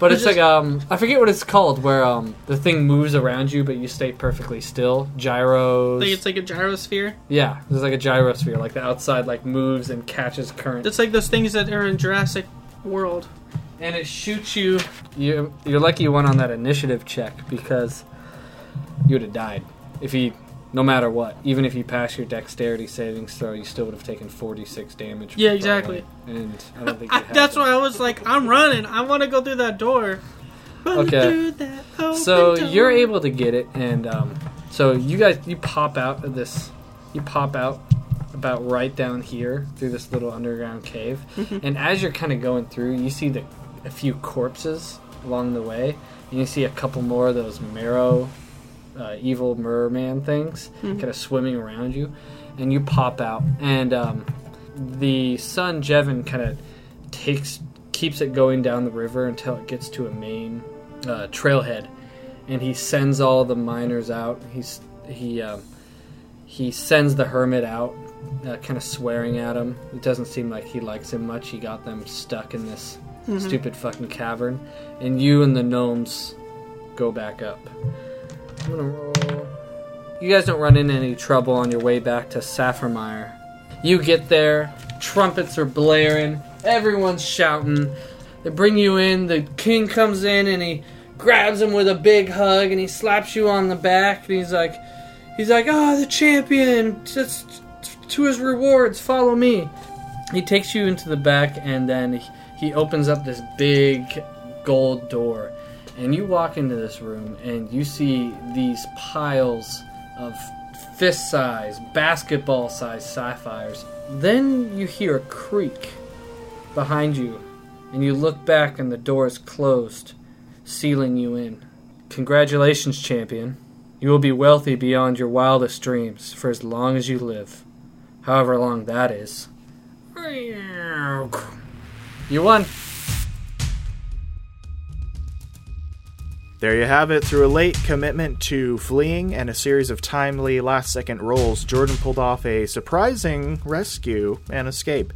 But it's like um I forget what it's called where um the thing moves around you but you stay perfectly still. Gyros. Like it's like a gyrosphere. Yeah, it's like a gyrosphere, like the outside like moves and catches current, It's like those things that are in Jurassic World. and it shoots you. You you're lucky you went on that initiative check because you would have died if you, no matter what, even if you pass your dexterity savings throw, you still would have taken 46 damage. Yeah, exactly. And I don't think I, that's why I was like, I'm running. I want to go through that door. Run Okay. through that open So door. you're able to get it, and um, so you guys you pop out of this. You pop out about right down here through this little underground cave, and as you're kind of going through, you see the a few corpses along the way, and you see a couple more of those merrow, uh, evil merman things kind of swimming around you, and you pop out, and um, the son Jevin kind of takes keeps it going down the river until it gets to a main uh, trailhead, and he sends all the miners out. He's he um, he sends the hermit out, uh, kind of swearing at him. It doesn't seem like he likes him much. He got them stuck in this stupid fucking cavern, and you and the gnomes go back up. I'm gonna roll. You guys don't run into any trouble on your way back to Saffirmire. You get there, trumpets are blaring, everyone's shouting. They bring you in, the king comes in and he grabs him with a big hug and he slaps you on the back and he's like he's like, "Ah, the champion, just to his rewards, follow me." He takes you into the back and then he- he opens up this big gold door. And you walk into this room and you see these piles of fist size, basketball size sapphires. Then you hear a creak behind you, and you look back and the door is closed, sealing you in. Congratulations, champion. You will be wealthy beyond your wildest dreams for as long as you live. However long that is. You won. There you have it. Through a late commitment to fleeing and a series of timely last second rolls, Jordan pulled off a surprising rescue and escape.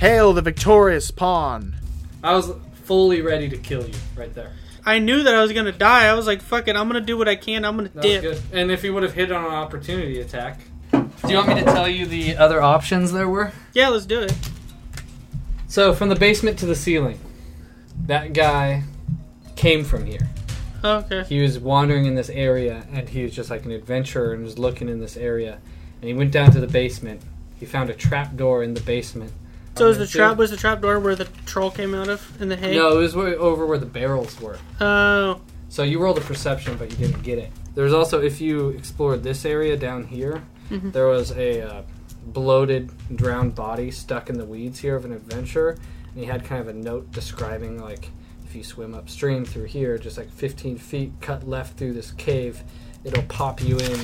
Hail the victorious pawn! I was fully ready to kill you right there. I knew that I was gonna die. I was like, "Fuck it, I'm gonna do what I can. I'm gonna That dip." was good. And if you would have hit on an opportunity attack. Do you want me to tell you the other options there were? Yeah, let's do it. So, from the basement to the ceiling, that guy came from here. Okay. He was wandering in this area, and he was just like an adventurer and was looking in this area. And he went down to the basement. He found a trap door in the basement. So is the Into- trap was the trap door where the troll came out of in the hay? No, it was where, over where the barrels were. Oh, So you rolled a perception, but you didn't get it. There's also, if you explored this area down here, Mhm. there was a uh, bloated, drowned body stuck in the weeds here of an adventurer, and he had kind of a note describing like if you swim upstream through here, just like 15 feet, cut left through this cave, it'll pop you in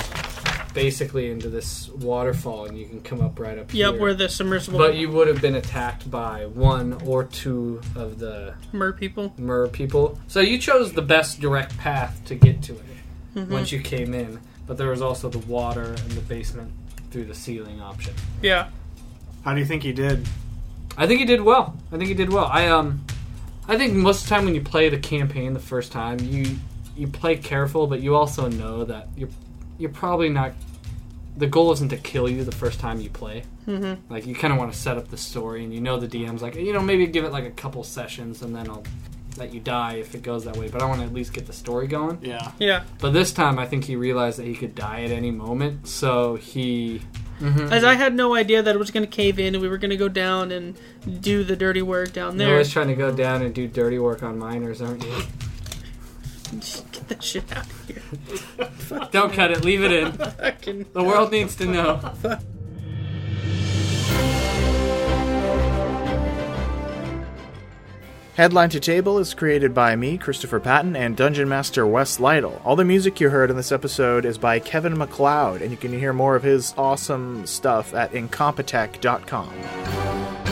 basically into this waterfall, and you can come up right up Yep, here. where the submersible but you would have been attacked by one or two of the mer people. mer people. So you chose the best direct path to get to it once you came in. But there was also the water and the basement through the ceiling option. Yeah. How do you think he did? I think he did well. I think he did well. I um, I think most of the time when you play the campaign the first time, you you play careful, but you also know that you're you're probably not. The goal isn't to kill you the first time you play. Mm-hmm. Like you kind of want to set up the story, and you know the DM's like you know maybe give it like a couple sessions, and then I'll let you die if it goes that way. But I want to at least get the story going. Yeah. Yeah. But this time, I think he realized that he could die at any moment, so he. Mm-hmm. As I had no idea that it was going to cave in and we were going to go down and do the dirty work down You're there. always trying to go down and do dirty work on miners, aren't you? Get that shit out of here. Don't cut it. Leave it in. The world needs to know. Headline to Table is created by me, Christopher Patton, and Dungeon Master Wes Lytle. All the music you heard in this episode is by Kevin MacLeod, and you can hear more of his awesome stuff at incompetech.com.